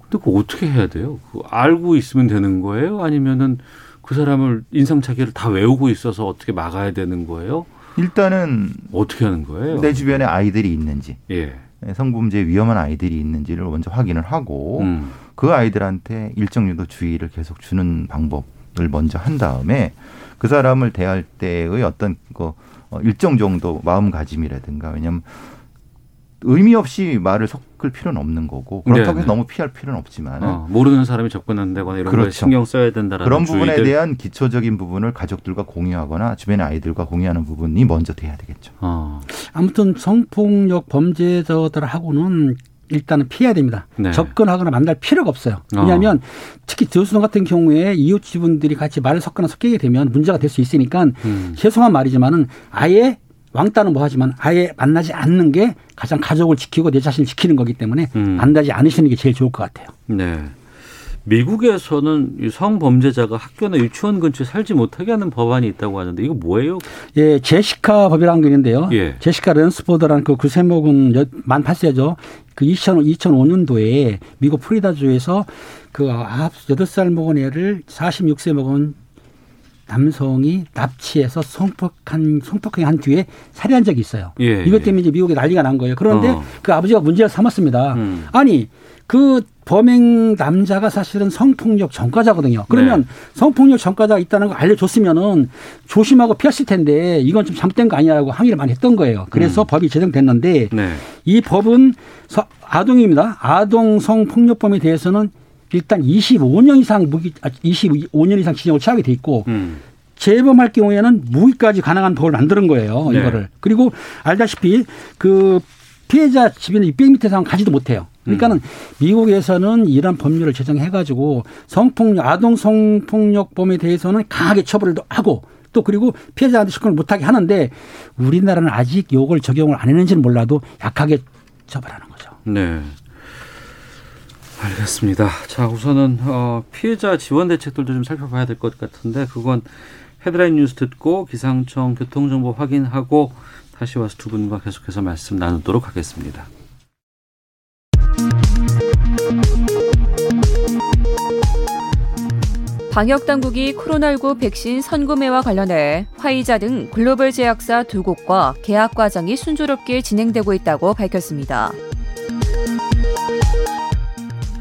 근데 그거 어떻게 해야 돼요? 그 알고 있으면 되는 거예요? 아니면은 그 사람을 인상착의를 다 외우고 있어서 어떻게 막아야 되는 거예요? 일단은 어떻게 하는 거예요? 내 주변에 아이들이 있는지 예. 성범죄 위험한 아이들이 있는지를 먼저 확인을 하고 음. 그 아이들한테 일정 정도 주의를 계속 주는 방법을 먼저 한 다음에 그 사람을 대할 때의 어떤 그 어, 일정 정도 마음가짐이라든가 왜냐하면 의미 없이 말을 섞을 필요는 없는 거고 그렇다고 네, 해서 네. 너무 피할 필요는 없지만 어, 모르는 사람이 접근한다거나 이런 거에 그렇죠. 신경 써야 된다라는 그런 부분에 주의들. 대한 기초적인 부분을 가족들과 공유하거나 주변의 아이들과 공유하는 부분이 먼저 돼야 되겠죠. 어, 아무튼 성폭력 범죄자들하고는 일단은 피해야 됩니다. 네. 접근하거나 만날 필요가 없어요. 왜냐하면 특히 교수님 같은 경우에 이웃 지분들이 같이 말을 섞거나 섞이게 되면 문제가 될 수 있으니까 음. 죄송한 말이지만은 아예 왕따는 뭐 하지만 아예 만나지 않는 게 가장 가족을 지키고 내 자신을 지키는 거기 때문에 음. 만나지 않으시는 게 제일 좋을 것 같아요. 네. 미국에서는 이 성범죄자가 학교나 유치원 근처에 살지 못하게 하는 법안이 있다고 하는데 이거 뭐예요? 예, 제시카 법이라는 게 있는데요. 예. 제시카 런스포드라는 그 구세목은 여- 만 8세죠. 그 2000, 2005년도에 미국 프리다주에서 그 아홉, 8살 먹은 애를 46세 먹은 남성이 납치해서 성폭한, 성폭행 한 뒤에 살해한 적이 있어요. 예, 이것 예. 때문에 이제 미국에 난리가 난 거예요. 그런데 어. 그 아버지가 문제를 삼았습니다. 음. 아니, 그 범행 남자가 사실은 성폭력 전과자거든요. 그러면 네. 성폭력 전과자가 있다는 걸 알려줬으면은 조심하고 피했을 텐데 이건 좀 잘못된 거 아니냐라고 항의를 많이 했던 거예요. 그래서 음. 법이 제정됐는데 네. 이 법은 서- 아동입니다. 아동 성폭력범에 대해서는 일단 25년 이상 무기, 아, 25년 이상 징역을 취하게 돼 있고 음. 재범할 경우에는 무기까지 가능한 법을 만드는 거예요. 네. 이거를. 그리고 알다시피 그 피해자 집에는 600m 이상 가지도 못해요. 그러니까는 음. 미국에서는 이런 법률을 제정해가지고 성폭력, 아동 성폭력범에 대해서는 강하게 처벌을 하고 또 그리고 피해자한테 접근을 못하게 하는데 우리나라는 아직 요걸 적용을 안 했는지는 몰라도 약하게 처벌하는 거죠. 네. 알겠습니다. 자, 우선은 어, 피해자 지원 대책들도 좀 살펴봐야 될 것 같은데 그건 헤드라인 뉴스 듣고 기상청 교통정보 확인하고 다시 와서 두 분과 계속해서 말씀 나누도록 하겠습니다. 방역 당국이 코로나19 백신 선구매와 관련해 화이자 등 글로벌 제약사 두 곳과 계약 과정이 순조롭게 진행되고 있다고 밝혔습니다.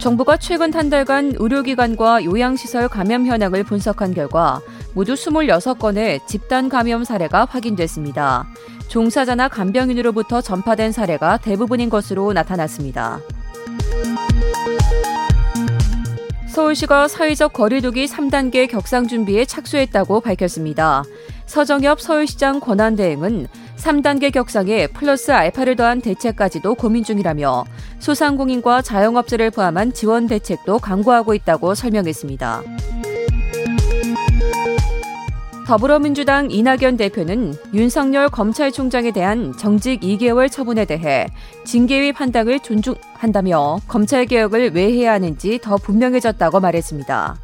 정부가 최근 한 달간 의료기관과 요양시설 감염 현황을 분석한 결과 모두 26건의 집단 감염 사례가 확인됐습니다. 종사자나 간병인으로부터 전파된 사례가 대부분인 것으로 나타났습니다. 서울시가 사회적 거리두기 3단계 격상 준비에 착수했다고 밝혔습니다. 서정엽 서울시장 권한대행은 3단계 격상에 플러스 알파를 더한 대책까지도 고민 중이라며 소상공인과 자영업자를 포함한 지원 대책도 강구하고 있다고 설명했습니다. 더불어민주당 이낙연 대표는 윤석열 검찰총장에 대한 정직 2개월 처분에 대해 징계위 판단을 존중한다며 검찰개혁을 왜 해야 하는지 더 분명해졌다고 말했습니다.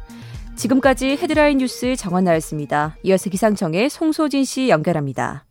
지금까지 헤드라인 뉴스 정원나였습니다. 이어서 기상청의 송소진 씨 연결합니다.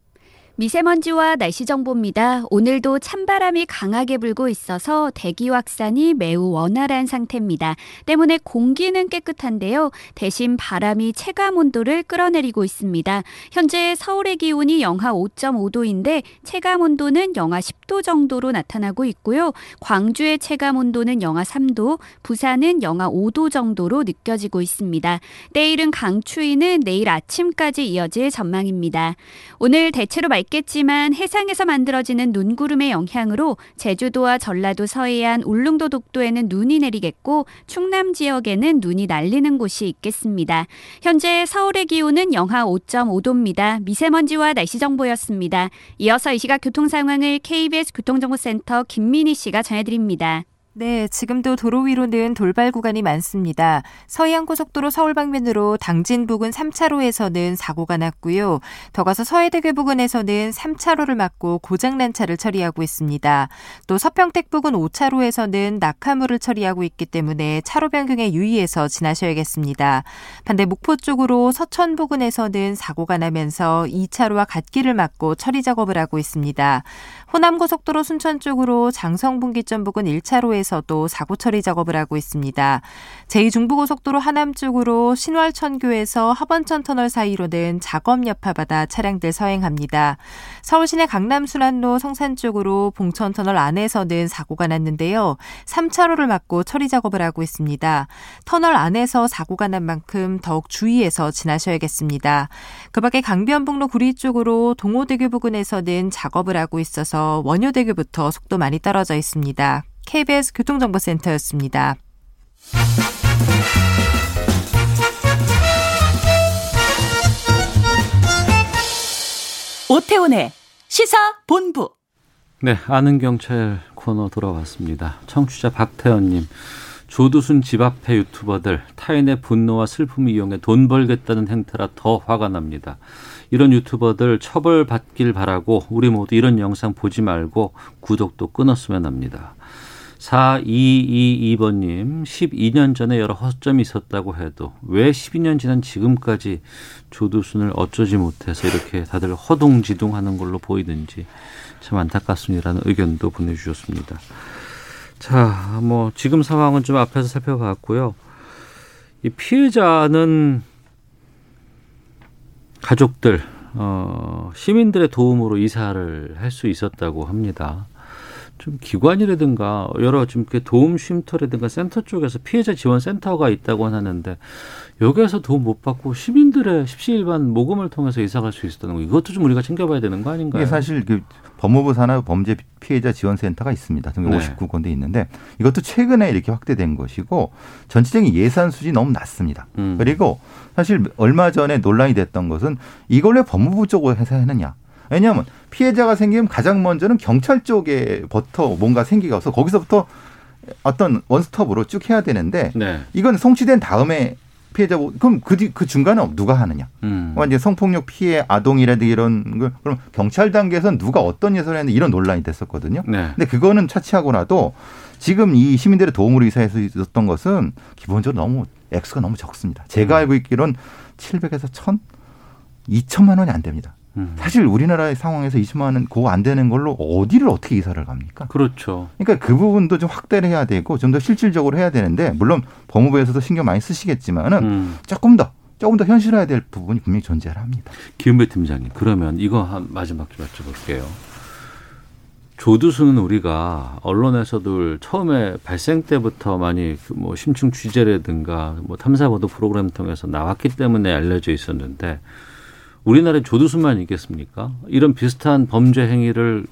미세먼지와 날씨 정보입니다. 오늘도 찬바람이 강하게 불고 있어서 대기 확산이 매우 원활한 상태입니다. 때문에 공기는 깨끗한데요. 대신 바람이 체감 온도를 끌어내리고 있습니다. 현재 서울의 기온이 영하 5.5도인데 체감 온도는 영하 10도 정도로 나타나고 있고요. 광주의 체감 온도는 영하 3도, 부산은 영하 5도 정도로 느껴지고 있습니다. 내일은 강추위는 내일 아침까지 이어질 전망입니다. 오늘 대체로 맑 겠지만 해상에서 만들어지는 눈구름의 영향으로 제주도와 전라도 서해안, 울릉도 독도에는 눈이 내리겠고 충남 지역에는 눈이 날리는 곳이 있겠습니다. 현재 서울의 기온은 영하 5.5도입니다. 미세먼지와 날씨 정보였습니다. 이어서 이 시각 교통 상황을 KBS 교통정보센터 김민희 씨가 전해드립니다. 네, 지금도 도로 위로는 돌발 구간이 많습니다. 서해안고속도로 서울 방면으로 당진 부근 3차로에서는 사고가 났고요. 더 가서 서해대교 부근에서는 3차로를 막고 고장난 차를 처리하고 있습니다. 또 서평택 부근 5차로에서는 낙하물을 처리하고 있기 때문에 차로 변경에 유의해서 지나셔야겠습니다. 반대 목포 쪽으로 서천 부근에서는 사고가 나면서 2차로와 갓길을 막고 처리 작업을 하고 있습니다. 호남고속도로 순천 쪽으로 장성분기점 부근 1차로에서도 사고 처리 작업을 하고 있습니다. 제2중부고속도로 하남 쪽으로 신월천교에서 하번천 터널 사이로는 작업 여파받아 차량들 서행합니다. 서울시내 강남순환로 성산 쪽으로 봉천 터널 안에서는 사고가 났는데요. 3차로를 막고 처리 작업을 하고 있습니다. 터널 안에서 사고가 난 만큼 더욱 주의해서 지나셔야겠습니다. 그 밖에 강변북로 구리 쪽으로 동호대교 부근에서는 작업을 하고 있어서 있어서 원효대교부터 속도 많이 떨어져 있습니다. KBS 교통정보센터였습니다. 오태훈의 시사 본부. 네, 아는 경찰 코너 돌아왔습니다. 청취자 박태현님. 조두순 집 앞에 유튜버들 타인의 분노와 슬픔을 이용해 돈 벌겠다는 행태라 더 화가 납니다. 이런 유튜버들 처벌받길 바라고 우리 모두 이런 영상 보지 말고 구독도 끊었으면 합니다. 4222번님, 12년 전에 여러 허점이 있었다고 해도 왜 12년 지난 지금까지 조두순을 어쩌지 못해서 이렇게 다들 허둥지둥 하는 걸로 보이는지 참 안타깝습니다라는 의견도 보내주셨습니다. 자, 뭐, 지금 상황은 좀 앞에서 살펴봤고요. 이 피해자는 가족들, 어, 시민들의 도움으로 이사를 할 수 있었다고 합니다. 좀 기관이라든가 여러 좀 도움 쉼터라든가 센터 쪽에서 피해자 지원 센터가 있다고 하는데 여기에서 도움 못 받고 시민들의 십시일반 모금을 통해서 이사 갈 수 있었다는 거 이것도 좀 우리가 챙겨봐야 되는 거 아닌가요? 이게 사실 그 법무부 산하 범죄 피해자 지원 센터가 있습니다. 등 네. 59군데 있는데 이것도 최근에 이렇게 확대된 것이고 전체적인 예산 수준이 너무 낮습니다. 음. 그리고 사실 얼마 전에 논란이 됐던 것은 이걸 왜 법무부 쪽으로 해서 하느냐. 왜냐하면 피해자가 생기면 가장 먼저는 경찰 쪽에부터 뭔가 생기가 없어 거기서부터 어떤 원스톱으로 쭉 해야 되는데 네. 이건 송치된 다음에 피해자 그럼 그, 그 중간에 누가 하느냐? 음. 이제 성폭력 피해 아동이라든가 이런 걸 그럼 경찰 단계에서는 누가 어떤 예술을 했는지 이런 논란이 됐었거든요. 네. 근데 그거는 차치하고 나도 지금 이 시민들의 도움으로 이사해서 있었던 것은 기본적으로 너무 액수가 너무 적습니다. 제가 음. 알고 있기로는 700에서 1000, 2천만 원이 안 됩니다. 음. 사실 우리나라의 상황에서 20만 원은 고안 되는 걸로 어디를 어떻게 이사를 갑니까? 그렇죠. 그러니까 그 부분도 좀 확대를 해야 되고 좀 더 실질적으로 해야 되는데 물론 법무부에서도 신경 많이 쓰시겠지만은 음. 조금 더 조금 더 현실화해야 될 부분이 분명히 존재를 합니다. 김은배 팀장님 그러면 이거 한 마지막 좀 여쭤볼게요. 조두수는 우리가 언론에서도 처음에 발생 때부터 많이 그뭐 심층 취재라든가 뭐 탐사 보도 프로그램 통해서 나왔기 때문에 알려져 있었는데 우리나라에 조두수만 있겠습니까? 이런 비슷한 범죄 행위를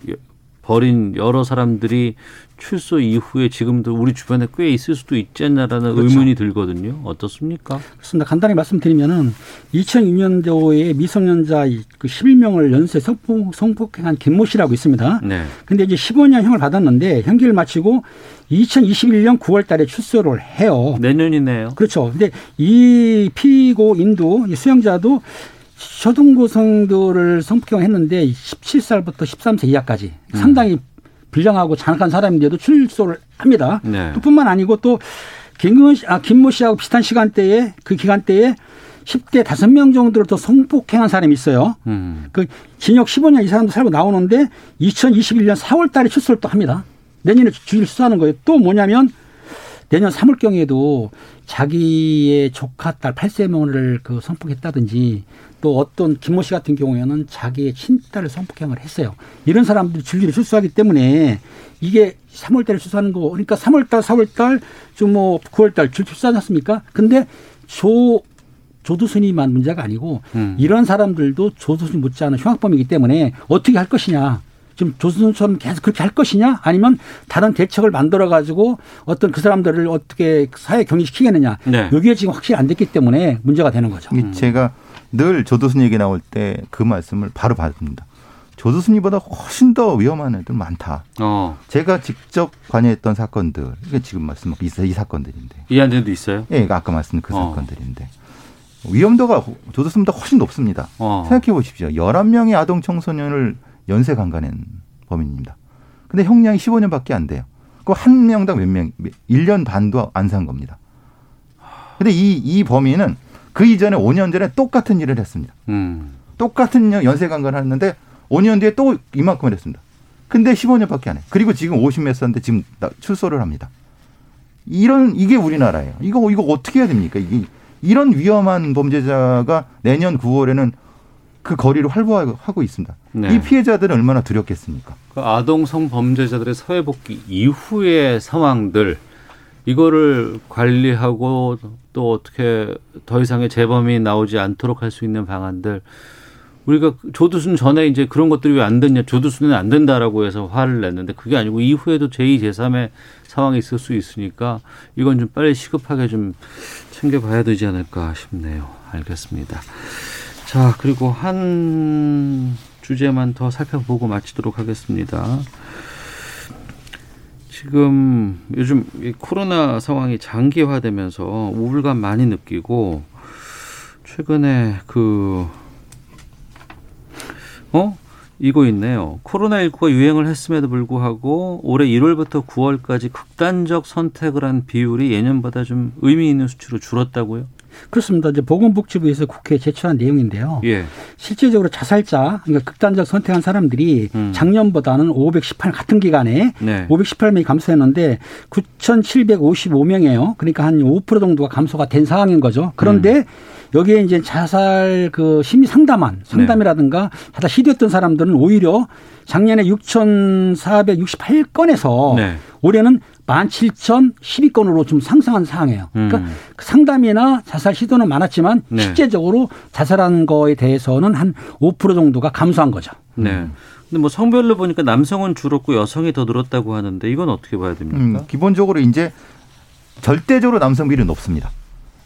벌인 여러 사람들이 출소 이후에 지금도 우리 주변에 꽤 있을 수도 있지 않나라는 그렇죠. 의문이 들거든요. 어떻습니까? 그렇습니다. 간단히 말씀드리면은 2006년도에 미성년자 그 11명을 연쇄 성폭, 성폭행한 김모 씨라고 있습니다. 네. 근데 이제 15년형을 받았는데 형기를 마치고 2021년 9월 달에 출소를 해요. 내년이네요. 그렇죠. 근데 이 피고인도 이 수용자도 초등고생들을 성폭행했는데 17살부터 13세 이하까지 음. 상당히 불량하고 장악한 사람인데도 출소를 합니다. 네. 또 뿐만 아니고 또 김근 씨, 아, 김모 씨하고 비슷한 시간대에 그 기간대에 10대 5명 정도를 또 성폭행한 사람이 있어요. 음. 그 징역 15년 이 사람도 살고 나오는데 2021년 4월 달에 출소를 또 합니다. 내년에 주일 수사하는 거예요. 또 뭐냐면 내년 3월경에도 자기의 조카 딸 8세 명을 그 성폭했다든지 또 어떤 김모 씨 같은 경우에는 자기의 친딸을 성폭행을 했어요. 이런 사람들이 줄줄이 출소하기 때문에 이게 3월 달에 출소하는 거 그러니까 3월 달, 4월 달, 좀 뭐 9월 달 줄줄 출소하지 않습니까? 근데 조 조두순이만 문제가 아니고 음. 이런 사람들도 조두순이 못지않은 흉악범이기 때문에 어떻게 할 것이냐. 지금 조두순처럼 계속 그렇게 할 것이냐 아니면 다른 대책을 만들어 가지고 어떤 그 사람들을 어떻게 사회 격리시키겠느냐. 네. 여기에 지금 확실히 안 됐기 때문에 문제가 되는 거죠. 이게 제가 늘 조두순 얘기 나올 때 그 말씀을 바로 받습니다. 조두순이보다 훨씬 더 위험한 애들 많다. 어. 제가 직접 관여했던 사건들, 이게 지금 말씀한 이, 이 사건들인데. 이한테도 있어요? 예, 아까 말씀드린 그 어. 사건들인데. 위험도가 조두순보다 훨씬 높습니다. 어. 생각해 보십시오. 11명의 아동 청소년을 연쇄 강간한 범인입니다. 근데 형량이 15년밖에 안 돼요. 그한 명당 몇 명, 1년 반도 안 산 겁니다. 근데 이, 이 범인은 그 이전에 5년 전에 똑같은 일을 했습니다. 음. 똑같은 연쇄 강간을 했는데 5년 뒤에 또 이만큼을 했습니다. 근데 15년밖에 안 해. 그리고 지금 50몇 살인데 지금 나- 출소를 합니다. 이런 이게 우리나라예요. 이거 이거 어떻게 해야 됩니까? 이게 이런 위험한 범죄자가 내년 9월에는 그 거리를 활보하고 있습니다. 네. 이 피해자들은 얼마나 두렵겠습니까? 그 아동 성범죄자들의 사회 복귀 이후의 상황들 이거를 관리하고 또 어떻게 더 이상의 재범이 나오지 않도록 할 수 있는 방안들 우리가 조두순 전에 이제 그런 것들이 왜 안 됐냐 조두순은 안 된다라고 해서 화를 냈는데 그게 아니고 이후에도 제2 제3의 상황이 있을 수 있으니까 이건 좀 빨리 시급하게 좀 챙겨봐야 되지 않을까 싶네요. 알겠습니다. 자 그리고 한 주제만 더 살펴보고 마치도록 하겠습니다. 지금 요즘 이 코로나 상황이 장기화되면서 우울감 많이 느끼고 최근에 그 어? 이거 있네요. 코로나19가 유행을 했음에도 불구하고 올해 1월부터 9월까지 극단적 선택을 한 비율이 예년보다 좀 의미 있는 수치로 줄었다고요? 그렇습니다. 이제 보건복지부에서 국회에 제출한 내용인데요. 예. 실제적으로 자살자, 그러니까 극단적 선택한 사람들이 작년보다는 518 같은 기간에 음. 네. 518명이 감소했는데 9,755명이에요. 그러니까 한 5% 정도가 감소가 된 상황인 거죠. 그런데 음. 여기에 이제 자살 그 심리 상담한 상담이라든가 자살 시도했던 사람들은 오히려 작년에 6,468건에서 네. 올해는 17,012건으로 좀 상승한 상황이에요. 그러니까 음. 상담이나 자살 시도는 많았지만 네. 실제적으로 자살한 거에 대해서는 한 5% 정도가 감소한 거죠. 네. 근데 뭐 성별로 보니까 남성은 줄었고 여성이 더 늘었다고 하는데 이건 어떻게 봐야 됩니까? 음, 기본적으로 이제 절대적으로 남성 비율이 높습니다.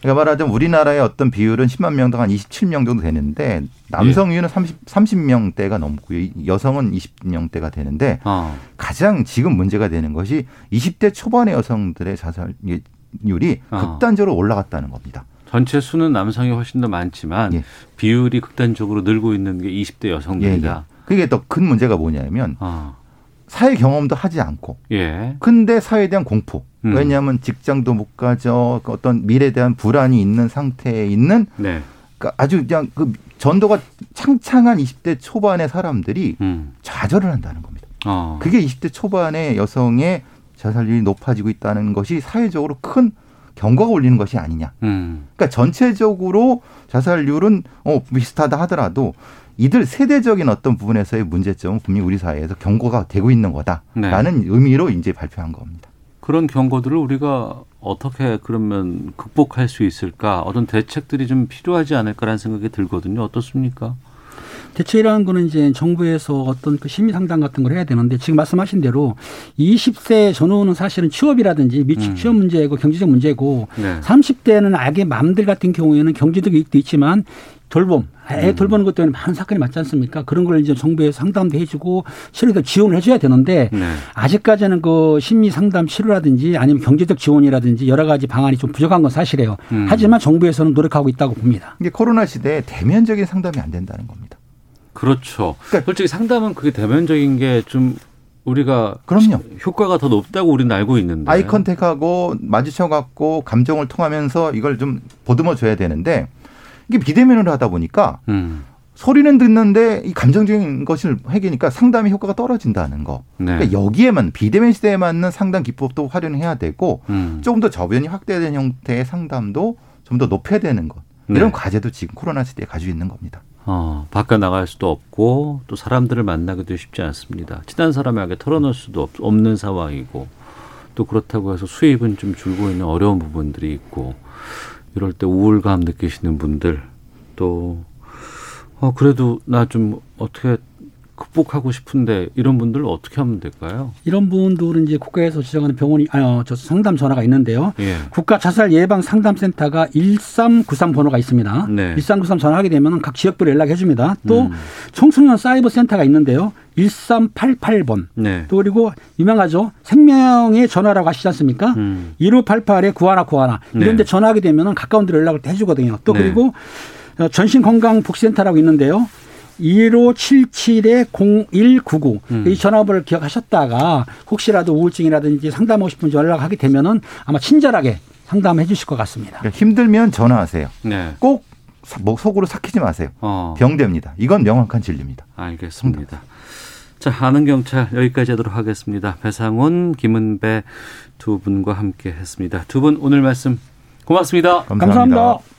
그러니까 말하자면 우리나라의 어떤 비율은 10만 명당 한 27명 정도 되는데 남성 비율은 30, 30명대가 넘고요. 여성은 20명대가 되는데 아. 가장 지금 문제가 되는 것이 20대 초반의 여성들의 자살률이 아. 극단적으로 올라갔다는 겁니다. 전체 수는 남성이 훨씬 더 많지만 비율이 극단적으로 늘고 있는 게 20대 예, 예. 여성들이다. 그게 더큰 문제가 뭐냐면 아. 사회 경험도 하지 않고 예. 근데 사회에 대한 공포. 음. 왜냐하면 직장도 못 가져 그 어떤 미래에 대한 불안이 있는 상태에 있는 네. 그러니까 아주 그냥 그 전도가 창창한 20대 초반의 사람들이 음. 좌절을 한다는 겁니다. 어. 그게 20대 초반의 여성의 자살률이 높아지고 있다는 것이 사회적으로 큰 경과가 올리는 것이 아니냐. 음. 그러니까 전체적으로 자살률은 어 비슷하다 하더라도 이들 세대적인 어떤 부분에서의 문제점은 분명히 우리 사회에서 경고가 되고 있는 거다라는 의미로 이제 발표한 겁니다. 그런 경고들을 우리가 어떻게 그러면 극복할 수 있을까? 어떤 대책들이 좀 필요하지 않을까라는 생각이 들거든요. 어떻습니까? 대책이라는 거는 이제 정부에서 어떤 그 심리 상담 같은 걸 해야 되는데 지금 말씀하신 대로 20세 전후는 사실은 취업이라든지 미취 음. 취업 문제고 경제적 문제고 네. 30대는 악의 맘들 같은 경우에는 경제적 이익도 있지만 돌봄, 애 음. 돌보는 것 때문에 많은 사건이 많지 않습니까? 그런 걸 이제 정부에서 상담도 해주고 실효적 지원을 해줘야 되는데 네. 아직까지는 그 심리 상담 치료라든지 아니면 경제적 지원이라든지 여러 가지 방안이 좀 부족한 건 사실이에요. 음. 하지만 정부에서는 노력하고 있다고 봅니다. 이게 코로나 시대에 대면적인 상담이 안 된다는 겁니다. 그렇죠. 그러니까 솔직히 상담은 그게 대면적인 게 좀 우리가 그럼요. 효과가 더 높다고 우리는 알고 있는데. 아이 컨택하고 마주쳐 갖고 감정을 통하면서 이걸 좀 보듬어 줘야 되는데 이게 비대면으로 하다 보니까 음. 소리는 듣는데 이 감정적인 것을 해기니까 상담의 효과가 떨어진다는 거. 네. 그러니까 여기에만 비대면 시대에 맞는 상담 기법도 활용해야 되고 음. 조금 더 저변이 확대된 형태의 상담도 좀 더 높여야 되는 것. 네. 이런 과제도 지금 코로나 시대에 가지고 있는 겁니다. 어, 밖에 나갈 수도 없고 또 사람들을 만나기도 쉽지 않습니다. 친한 사람에게 털어놓을 수도 없, 없는 상황이고 또 그렇다고 해서 수입은 좀 줄고 있는 어려운 부분들이 있고 이럴 때 우울감 느끼시는 분들 또 어, 그래도 나 좀 어떻게 극복하고 싶은데 이런 분들 어떻게 하면 될까요? 이런 분들은 이제 국가에서 지정하는 병원이 아, 어, 저 상담 전화가 있는데요. 예. 국가 자살 예방 상담센터가 1393 번호가 있습니다. 네. 1393 전화하게 되면 각 지역별로 연락해 줍니다. 또 음. 청소년 사이버 센터가 있는데요. 1388번. 네. 또 그리고 유명하죠. 생명의 전화라고 하시지 않습니까? 음. 1588에 구하나 구하나 이런 데 네. 전화하게 되면 가까운 데로 연락을 해 주거든요. 또 네. 그리고 어, 전신건강복지센터라고 있는데요. 1577-0199. 음. 이 전화번호를 기억하셨다가 혹시라도 우울증이라든지 상담하고 싶은 연락하게 되면은 아마 친절하게 상담해 주실 것 같습니다. 그러니까 힘들면 전화하세요. 네. 꼭 사- 뭐 속으로 삭히지 마세요. 어. 병됩니다. 이건 명확한 진리입니다. 알겠습니다. 자, 아는 경찰 여기까지 하도록 하겠습니다. 배상훈, 김은배 두 분과 함께 했습니다. 두 분 오늘 말씀 고맙습니다. 감사합니다.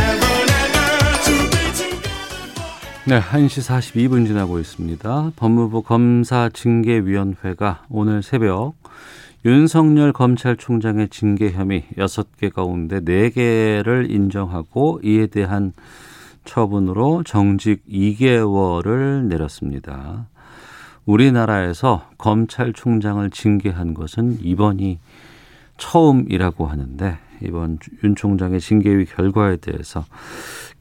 네, 1시 42분 지나고 있습니다. 법무부 검사징계위원회가 오늘 새벽 윤석열 검찰총장의 징계 혐의 6개 가운데 4개를 인정하고 이에 대한 처분으로 정직 2개월을 내렸습니다. 우리나라에서 검찰총장을 징계한 것은 이번이 처음이라고 하는데 이번 윤 총장의 징계위 결과에 대해서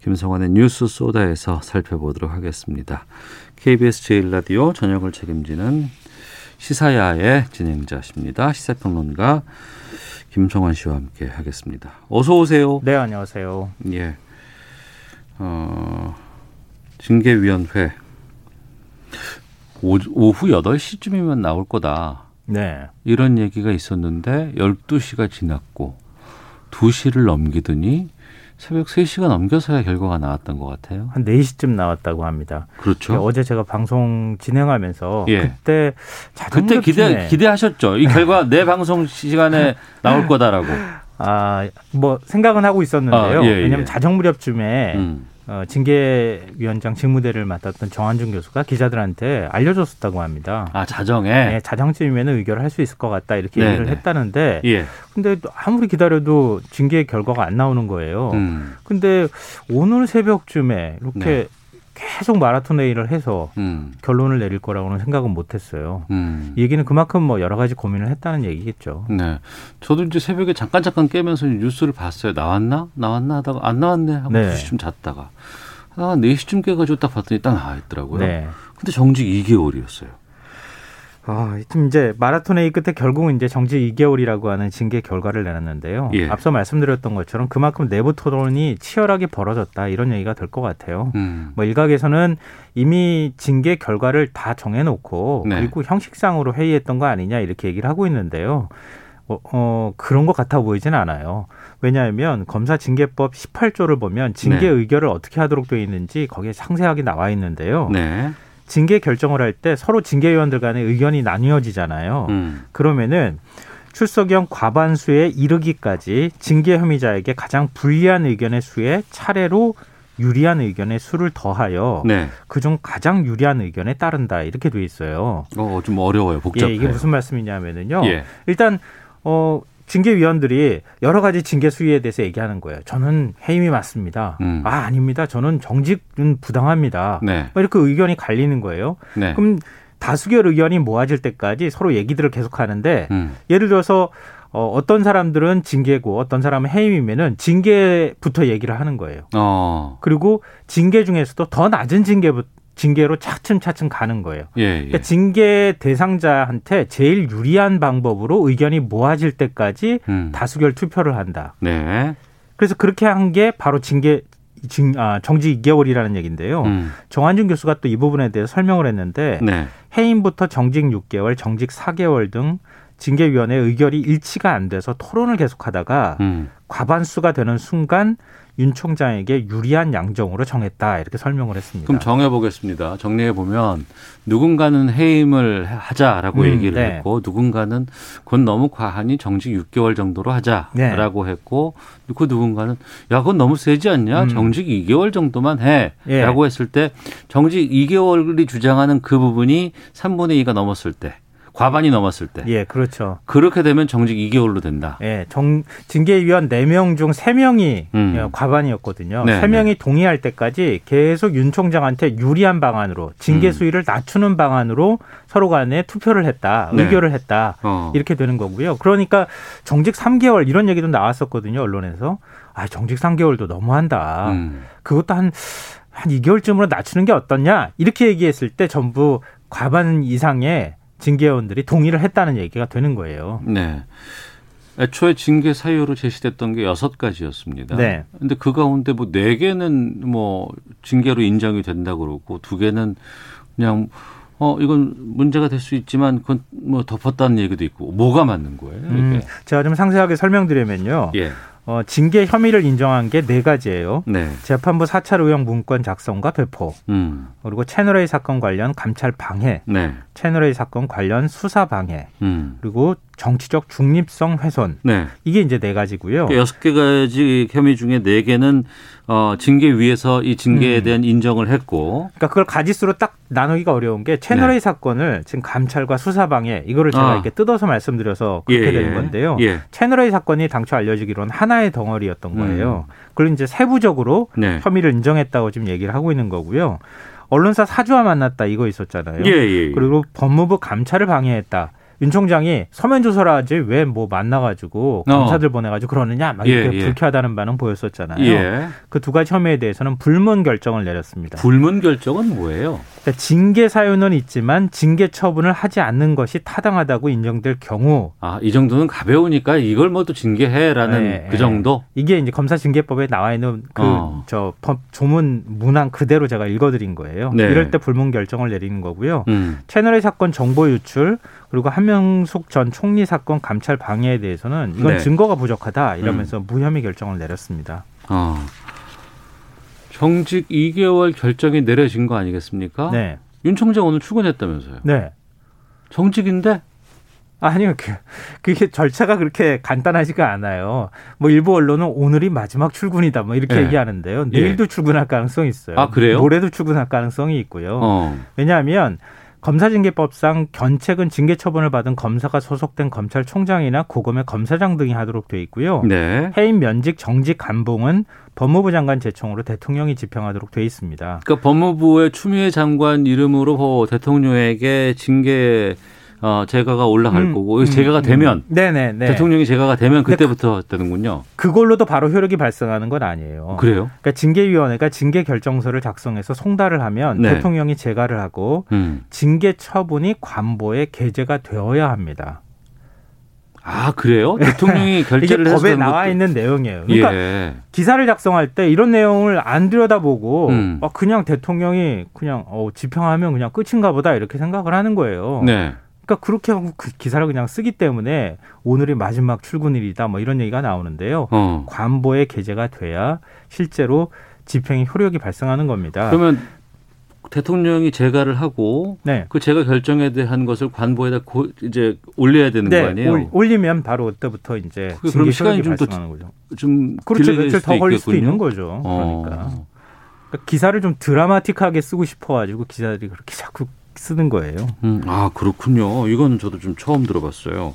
김성환의 뉴스 소다에서 살펴보도록 하겠습니다. KBS 제1라디오 저녁을 책임지는 시사야의 진행자십니다. 시사평론가 김성환 씨와 함께 하겠습니다. 어서 오세요. 네, 안녕하세요. 예. 어, 징계위원회 오, 오후 8시쯤이면 나올 거다. 네. 이런 얘기가 있었는데 12시가 지났고 2시를 넘기더니 새벽 3시가 넘겨서야 결과가 나왔던 것 같아요. 한 4시쯤 나왔다고 합니다. 그렇죠. 어제 제가 방송 진행하면서 예. 그때 그때 기대 기대하셨죠. 이 결과 내 방송 시간에 나올 거다라고. 아, 뭐 생각은 하고 있었는데요. 아, 예, 예. 왜냐하면 자정 무렵쯤에 음. 어, 징계위원장 직무대를 맡았던 정한준 교수가 기자들한테 알려줬었다고 합니다. 아 자정에. 네, 자정쯤이면 의결을 할 수 있을 것 같다 이렇게 네, 얘기를 네. 했다는데 예. 근데 아무리 기다려도 징계 결과가 안 나오는 거예요. 음. 근데 오늘 새벽쯤에 이렇게 네. 계속 마라톤 회의를 해서 음. 결론을 내릴 거라고는 생각은 못 했어요. 음. 이 얘기는 그만큼 뭐 여러 가지 고민을 했다는 얘기겠죠. 네. 저도 이제 새벽에 잠깐 잠깐 깨면서 뉴스를 봤어요. 나왔나? 나왔나 하다가 안 나왔네 하고 네. 2시쯤 잤다가 아, 4시쯤 깨가지고 딱 봤더니 딱 나와 있더라고요. 네. 근데 정직 2개월이었어요. 아, 좀 이제 마라톤 회의 끝에 결국은 이제 정지 2개월이라고 하는 징계 결과를 내놨는데요. 예. 앞서 말씀드렸던 것처럼 그만큼 내부 토론이 치열하게 벌어졌다 이런 얘기가 될 것 같아요. 음. 뭐 일각에서는 이미 징계 결과를 다 정해놓고 네. 그리고 형식상으로 회의했던 거 아니냐 이렇게 얘기를 하고 있는데요. 어, 어, 그런 것 같아 보이진 않아요. 왜냐하면 검사 징계법 18조를 보면 징계 네. 의결을 어떻게 하도록 되어 있는지 거기에 상세하게 나와 있는데요. 네. 징계 결정을 할 때 서로 징계위원들 간의 의견이 나뉘어지잖아요. 음. 그러면은 출석형 과반수에 이르기까지 징계 혐의자에게 가장 불리한 의견의 수에 차례로 유리한 의견의 수를 더하여 네. 그중 가장 유리한 의견에 따른다 이렇게 돼 있어요. 어, 좀 어려워요. 복잡해요. 예, 이게 무슨 말씀이냐면은요. 예. 일단 어 징계위원들이 여러 가지 징계 수위에 대해서 얘기하는 거예요. 저는 해임이 맞습니다. 음. 아 아닙니다. 저는 정직은 부당합니다. 네. 뭐 이렇게 의견이 갈리는 거예요. 네. 그럼 다수결 의견이 모아질 때까지 서로 얘기들을 계속 하는데 음. 예를 들어서 어, 어떤 사람들은 징계고 어떤 사람은 해임이면은 징계부터 얘기를 하는 거예요. 어. 그리고 징계 중에서도 더 낮은 징계부 징계로 차츰차츰 가는 거예요. 예, 예. 그러니까 징계 대상자한테 제일 유리한 방법으로 의견이 모아질 때까지 음. 다수결 투표를 한다. 네. 그래서 그렇게 한 게 바로 징계 징, 아, 정지 2개월이라는 얘기인데요. 음. 정한준 교수가 또 이 부분에 대해서 설명을 했는데 네. 해임부터 정직 6개월, 정직 4개월 등 징계위원회 의결이 일치가 안 돼서 토론을 계속하다가 음. 과반수가 되는 순간 윤 총장에게 유리한 양정으로 정했다 이렇게 설명을 했습니다. 그럼 정해 보겠습니다. 정리해 보면 누군가는 해임을 하자라고 음, 얘기를 네. 했고 누군가는 그건 너무 과하니 정직 6개월 정도로 하자라고 했고 그 누군가는 야 그건 너무 세지 않냐? 음. 정직 2개월 정도만 예. 해라고 했을 때 정직 2개월이 주장하는 그 부분이 3분의 2가 넘었을 때 과반이 넘었을 때 예, 그렇죠. 그렇게 되면 정직 2개월로 된다. 예, 정, 징계위원 4명 중 3명이 음. 과반이었거든요. 네, 세 3명이 동의할 때까지 계속 윤 총장한테 유리한 방안으로 징계 음. 수위를 낮추는 방안으로 서로 간에 투표를 했다. 네. 의결을 했다. 어. 이렇게 되는 거고요. 그러니까 정직 3개월 이런 얘기도 나왔었거든요. 언론에서. 아, 정직 3개월도 너무한다. 음. 그것도 한, 한 2개월쯤으로 낮추는 게 어떻냐? 이렇게 얘기했을 때 전부 과반 이상의 징계위원들이 동의를 했다는 얘기가 되는 거예요. 네. 애초에 징계 사유로 제시됐던 게 여섯 가지였습니다. 네. 근데 그 가운데 뭐 네 개는 뭐 징계로 인정이 된다 그러고 두 개는 그냥 어 이건 문제가 될 수 있지만 그건 뭐 덮었다는 얘기도 있고 뭐가 맞는 거예요? 음, 제가 좀 상세하게 설명드리면요. 예. 어, 징계 혐의를 인정한 게 네 가지예요. 네. 재판부 사찰 의혹 문건 작성과 배포, 음. 그리고 채널A 사건 관련 감찰 방해, 네. 채널A 사건 관련 수사 방해, 음. 그리고 정치적 중립성 훼손. 네. 이게 이제 네 가지고요. 그러니까 여섯 개 가지 혐의 중에 네 개는 어 징계 위에서 이 징계에 음. 대한 인정을 했고 그러니까 그걸 가지수로 딱 나누기가 어려운 게 채널A 네. 사건을 지금 감찰과 수사 방해 이거를 제가 아. 이렇게 뜯어서 말씀드려서 그렇게 예, 되는 예. 건데요. 예. 채널A 사건이 당초 알려지기로는 하나의 덩어리였던 거예요. 음. 그걸 이제 세부적으로 네. 혐의를 인정했다고 지금 얘기를 하고 있는 거고요. 언론사 사주와 만났다 이거 있었잖아요. 예, 예, 예. 그리고 법무부 감찰을 방해했다. 윤 총장이 서면 조사를 하지 왜 뭐 만나가지고 어. 검사들 보내가지고 그러느냐 막 이렇게 예, 예. 불쾌하다는 반응 보였었잖아요. 예. 그두 가지 혐의에 대해서는 불문 결정을 내렸습니다. 불문 결정은 뭐예요? 그러니까 징계 사유는 있지만 징계 처분을 하지 않는 것이 타당하다고 인정될 경우 아, 이 정도는 가벼우니까 이걸 뭐 또 징계해라는 네, 그 네. 정도? 이게 이제 검사 징계법에 나와 있는 그 어. 저 조문 문항 그대로 제가 읽어드린 거예요. 네. 이럴 때 불문 결정을 내리는 거고요. 음. 채널A 사건 정보 유출 그리고 한명숙 전 총리 사건 감찰 방해에 대해서는 이건 네. 증거가 부족하다 이러면서 무혐의 결정을 내렸습니다. 어. 정직 2개월 결정이 내려진 거 아니겠습니까? 네. 윤 총장 오늘 출근했다면서요. 네. 정직인데? 아니요, 그, 그게 절차가 그렇게 간단하지가 않아요. 뭐 일부 언론은 오늘이 마지막 출근이다, 뭐 이렇게 예. 얘기하는데요. 예. 내일도 출근할 가능성이 있어요. 아, 그래요? 모레도 출근할 가능성이 있고요. 어. 왜냐하면 검사징계법상 견책은 징계 처분을 받은 검사가 소속된 검찰총장이나 고검의 검사장 등이 하도록 돼 있고요. 네. 해임 면직 정직 감봉은 법무부 장관 제청으로 대통령이 집행하도록 돼 있습니다. 그러니까 법무부의 추미애 장관 이름으로 대통령에게 징계 어, 제가가 올라갈 음, 거고 음, 제가가 음. 되면 네네 네. 대통령이 제가가 되면 그때부터 되는군요. 그걸로도 바로 효력이 발생하는 건 아니에요. 그래요? 그러니까 징계위원회가 징계 결정서를 작성해서 송달을 하면 네. 대통령이 재가를 하고 음. 징계 처분이 관보에 게재가 되어야 합니다. 아 그래요? 대통령이 결재를 이게 법에 나와 것도- 있는 내용이에요. 그러니까 예. 기사를 작성할 때 이런 내용을 안 들여다보고 음. 어, 그냥 대통령이 그냥 어, 집행하면 그냥 끝인가 보다 이렇게 생각을 하는 거예요. 네. 그러니까 그렇게 하고 그 기사를 그냥 쓰기 때문에 오늘이 마지막 출근일이다 뭐 이런 얘기가 나오는데요. 어. 관보에 게재가 돼야 실제로 집행이 효력이 발생하는 겁니다. 그러면 대통령이 재가를 하고 네. 그 재가 결정에 대한 것을 관보에다 고, 이제 올려야 되는 네, 거 아니에요? 올- 올리면 바로 그때부터 이제 그럼 시간이 효력이 좀더 발생하는 거죠. 좀 그렇죠. 며칠 더 수도 걸릴 수도 있겠군요. 있는 거죠. 어. 그러니까. 그러니까 기사를 좀 드라마틱하게 쓰고 싶어가지고 기자들이 그렇게 자꾸 쓰는 거예요. 음, 아 그렇군요. 이건 저도 좀 처음 들어봤어요.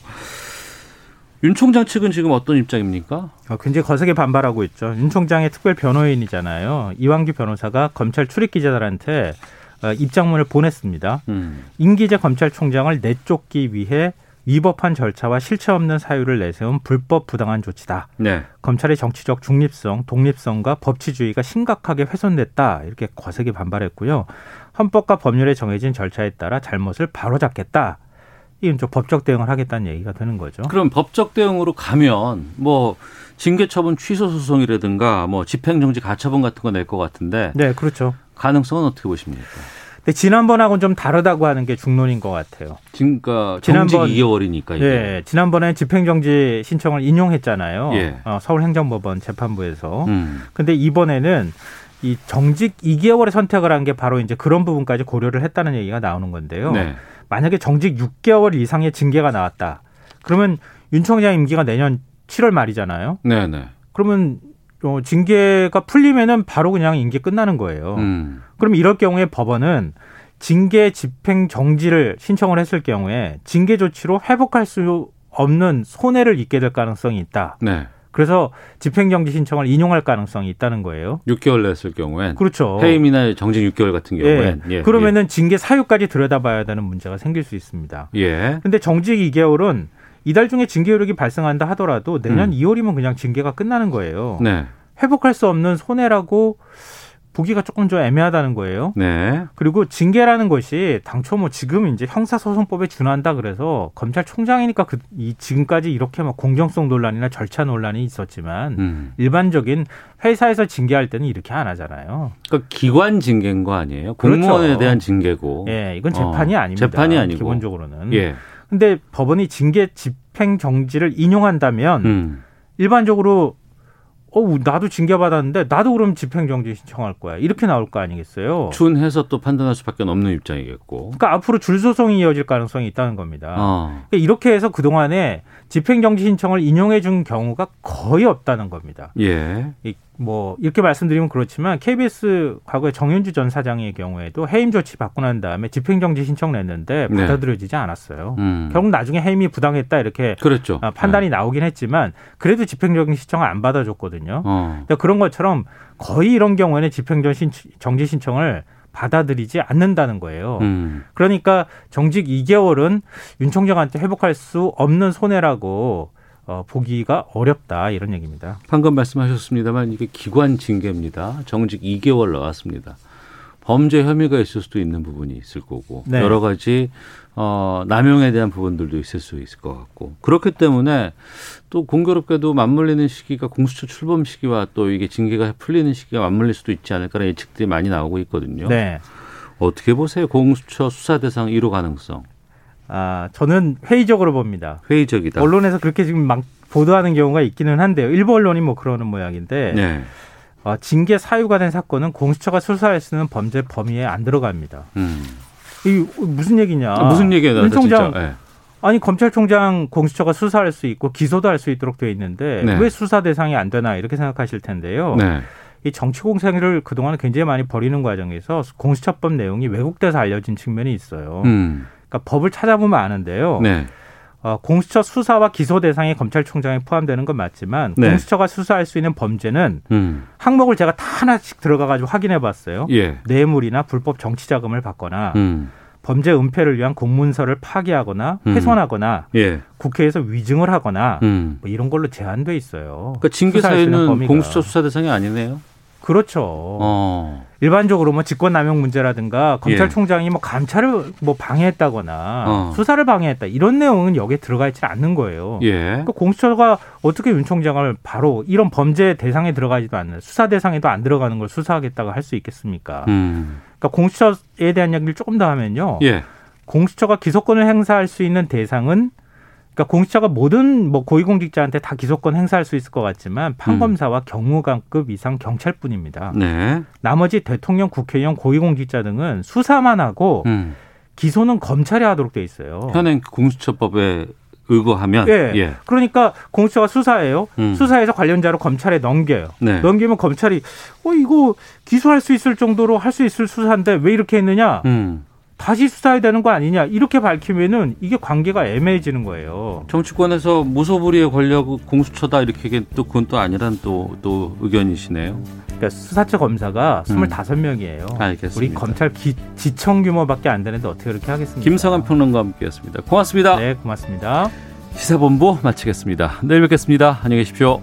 윤 총장 측은 지금 어떤 입장입니까? 어, 굉장히 거세게 반발하고 있죠. 윤 총장의 특별 변호인이잖아요. 이왕규 변호사가 검찰 출입 기자들한테 어, 입장문을 보냈습니다. 음. 임기재 검찰총장을 내쫓기 위해 위법한 절차와 실체 없는 사유를 내세운 불법 부당한 조치다. 네. 검찰의 정치적 중립성, 독립성과 법치주의가 심각하게 훼손됐다. 이렇게 거세게 반발했고요. 헌법과 법률에 정해진 절차에 따라 잘못을 바로잡겠다. 이건 좀 법적 대응을 하겠다는 얘기가 되는 거죠. 그럼 법적 대응으로 가면 뭐 징계 처분 취소 소송이라든가 뭐 집행정지 가처분 같은 거 낼 것 같은데 네, 그렇죠. 가능성은 어떻게 보십니까? 근데 지난번하고는 좀 다르다고 하는 게 중론인 것 같아요. 그러니까 지난번- 정직 2개월이니까 이게. 예, 지난번에 집행정지 신청을 인용했잖아요. 예. 어, 서울행정법원 재판부에서. 음. 근데 이번에는 이 정직 2개월의 선택을 한 게 바로 이제 그런 부분까지 고려를 했다는 얘기가 나오는 건데요. 네. 만약에 정직 6개월 이상의 징계가 나왔다. 그러면 윤 총장 임기가 내년 7월 말이잖아요. 네, 네. 그러면 어, 징계가 풀리면은 바로 그냥 임기 끝나는 거예요. 음. 그럼 이럴 경우에 법원은 징계 집행 정지를 신청을 했을 경우에 징계 조치로 회복할 수 없는 손해를 입게 될 가능성이 있다. 네. 그래서 집행정지 신청을 인용할 가능성이 있다는 거예요. 6개월 냈을 경우엔 그렇죠. 해임이나 정직 6개월 같은 예. 경우엔 예. 그러면은 징계 사유까지 들여다봐야 되는 문제가 생길 수 있습니다. 예. 예. 근데 정직 2개월은 이달 중에 징계 효력이 발생한다 하더라도 내년 음. 2월이면 그냥 징계가 끝나는 거예요. 네. 회복할 수 없는 손해라고 보기가 조금 좀 애매하다는 거예요. 네. 그리고 징계라는 것이 당초 뭐 지금 이제 형사소송법에 준한다 그래서 검찰총장이니까 그, 이 지금까지 이렇게 막 공정성 논란이나 절차 논란이 있었지만 음. 일반적인 회사에서 징계할 때는 이렇게 안 하잖아요. 그러니까 기관 징계인 거 아니에요? 공무원에 그렇죠. 대한 징계고. 예, 이건 재판이 어, 아닙니다. 재판이 아니고. 기본적으로는. 예. 근데 법원이 징계 집행 정지를 인용한다면 음. 일반적으로 어 나도 징계 받았는데 나도 그럼 집행 정지 신청할 거야 이렇게 나올 거 아니겠어요? 준해서 또 판단할 수밖에 없는 입장이겠고. 그러니까 앞으로 줄 소송이 이어질 가능성이 있다는 겁니다. 어. 그러니까 이렇게 해서 그 동안에 집행 정지 신청을 인용해 준 경우가 거의 없다는 겁니다. 예. 이- 뭐 이렇게 말씀드리면 그렇지만 KBS 과거에 정윤주 전 사장의 경우에도 해임 조치 받고 난 다음에 집행 정지 신청 냈는데 네. 받아들여지지 않았어요. 음. 결국 나중에 해임이 부당했다 이렇게 그랬죠. 아, 판단이 나오긴 했지만 그래도 집행정지 신청을 안 받아줬거든요. 어. 그러니까 그런 것처럼 거의 이런 경우에는 집행정지 정지 신청을 받아들이지 않는다는 거예요. 음. 그러니까 정직 2개월은 윤 총장한테 회복할 수 없는 손해라고 어, 보기가 어렵다 이런 얘기입니다. 방금 말씀하셨습니다만 이게 기관 징계입니다. 정직 2개월 나왔습니다. 범죄 혐의가 있을 수도 있는 부분이 있을 거고 네. 여러 가지 어, 남용에 대한 부분들도 있을 수 있을 것 같고 그렇기 때문에 또 공교롭게도 맞물리는 시기가 공수처 출범 시기와 또 이게 징계가 풀리는 시기가 맞물릴 수도 있지 않을까라는 예측들이 많이 나오고 있거든요. 네. 어떻게 보세요? 공수처 수사 대상 1호 가능성 아, 저는 회의적으로 봅니다. 회의적이다. 언론에서 그렇게 지금 막 보도하는 경우가 있기는 한데요. 일부 언론이 뭐 그러는 모양인데 네. 어, 징계 사유가 된 사건은 공수처가 수사할 수 있는 범죄 범위에 안 들어갑니다. 음. 이 무슨 얘기냐? 아, 무슨 얘기예요, 윤? 총장 예. 아니 검찰총장 공수처가 수사할 수 있고 기소도 할 수 있도록 되어 있는데 네. 왜 수사 대상이 안 되나 이렇게 생각하실 텐데요. 네. 이 정치 공세를 그동안 굉장히 많이 벌이는 과정에서 공수처법 내용이 왜곡돼서 알려진 측면이 있어요. 음. 그러니까 법을 찾아보면 아는데요. 네. 어, 공수처 수사와 기소 대상에 검찰총장이 포함되는 건 맞지만 네. 공수처가 수사할 수 있는 범죄는 음. 항목을 제가 다 하나씩 들어가 가지고 확인해 봤어요. 예. 뇌물이나 불법 정치 자금을 받거나 음. 범죄 은폐를 위한 공문서를 파기하거나 음. 훼손하거나 예. 국회에서 위증을 하거나 음. 뭐 이런 걸로 제한돼 있어요. 그러니까 징계 수사할 수 있는 사유는 범위가. 공수처 수사 대상이 아니네요. 그렇죠. 어. 일반적으로 뭐 직권남용 문제라든가 예. 검찰총장이 뭐 감찰을 뭐 방해했다거나 어. 수사를 방해했다 이런 내용은 여기에 들어가 있지 않는 거예요. 예. 그러니까 공수처가 어떻게 윤 총장을 바로 이런 범죄 대상에 들어가지도 않는 수사 대상에도 안 들어가는 걸 수사하겠다고 할 수 있겠습니까? 음. 그러니까 공수처에 대한 이야기를 조금 더 하면요. 예. 공수처가 기소권을 행사할 수 있는 대상은 그러니까 공수처가 모든 뭐 고위공직자한테 다 기소권 행사할 수 있을 것 같지만 판검사와 경무관급 이상 경찰뿐입니다. 네. 나머지 대통령, 국회의원, 고위공직자 등은 수사만 하고 음. 기소는 검찰이 하도록 돼 있어요. 현행 공수처법에 의거하면 예. 예. 그러니까 공수처가 수사해요. 음. 수사해서 관련 자료 검찰에 넘겨요. 네. 넘기면 검찰이 어 이거 기소할 수 있을 정도로 할 수 있을 수사인데 왜 이렇게 했느냐? 음. 다시 수사해야 되는 거 아니냐? 이렇게 밝히면은 이게 관계가 애매해지는 거예요. 정치권에서 무소불위의 권력 공수처다 이렇게 또 그건 또 아니란 또, 또 의견이시네요. 그러니까 수사처 검사가 음. 25명이에요. 알겠습니다. 우리 검찰 기, 지청 규모밖에 안 되는데 어떻게 그렇게 하겠습니까? 김성한 평론가와 함께했습니다. 고맙습니다. 네, 고맙습니다. 시사본부 마치겠습니다. 내일 뵙겠습니다. 안녕히 계십시오.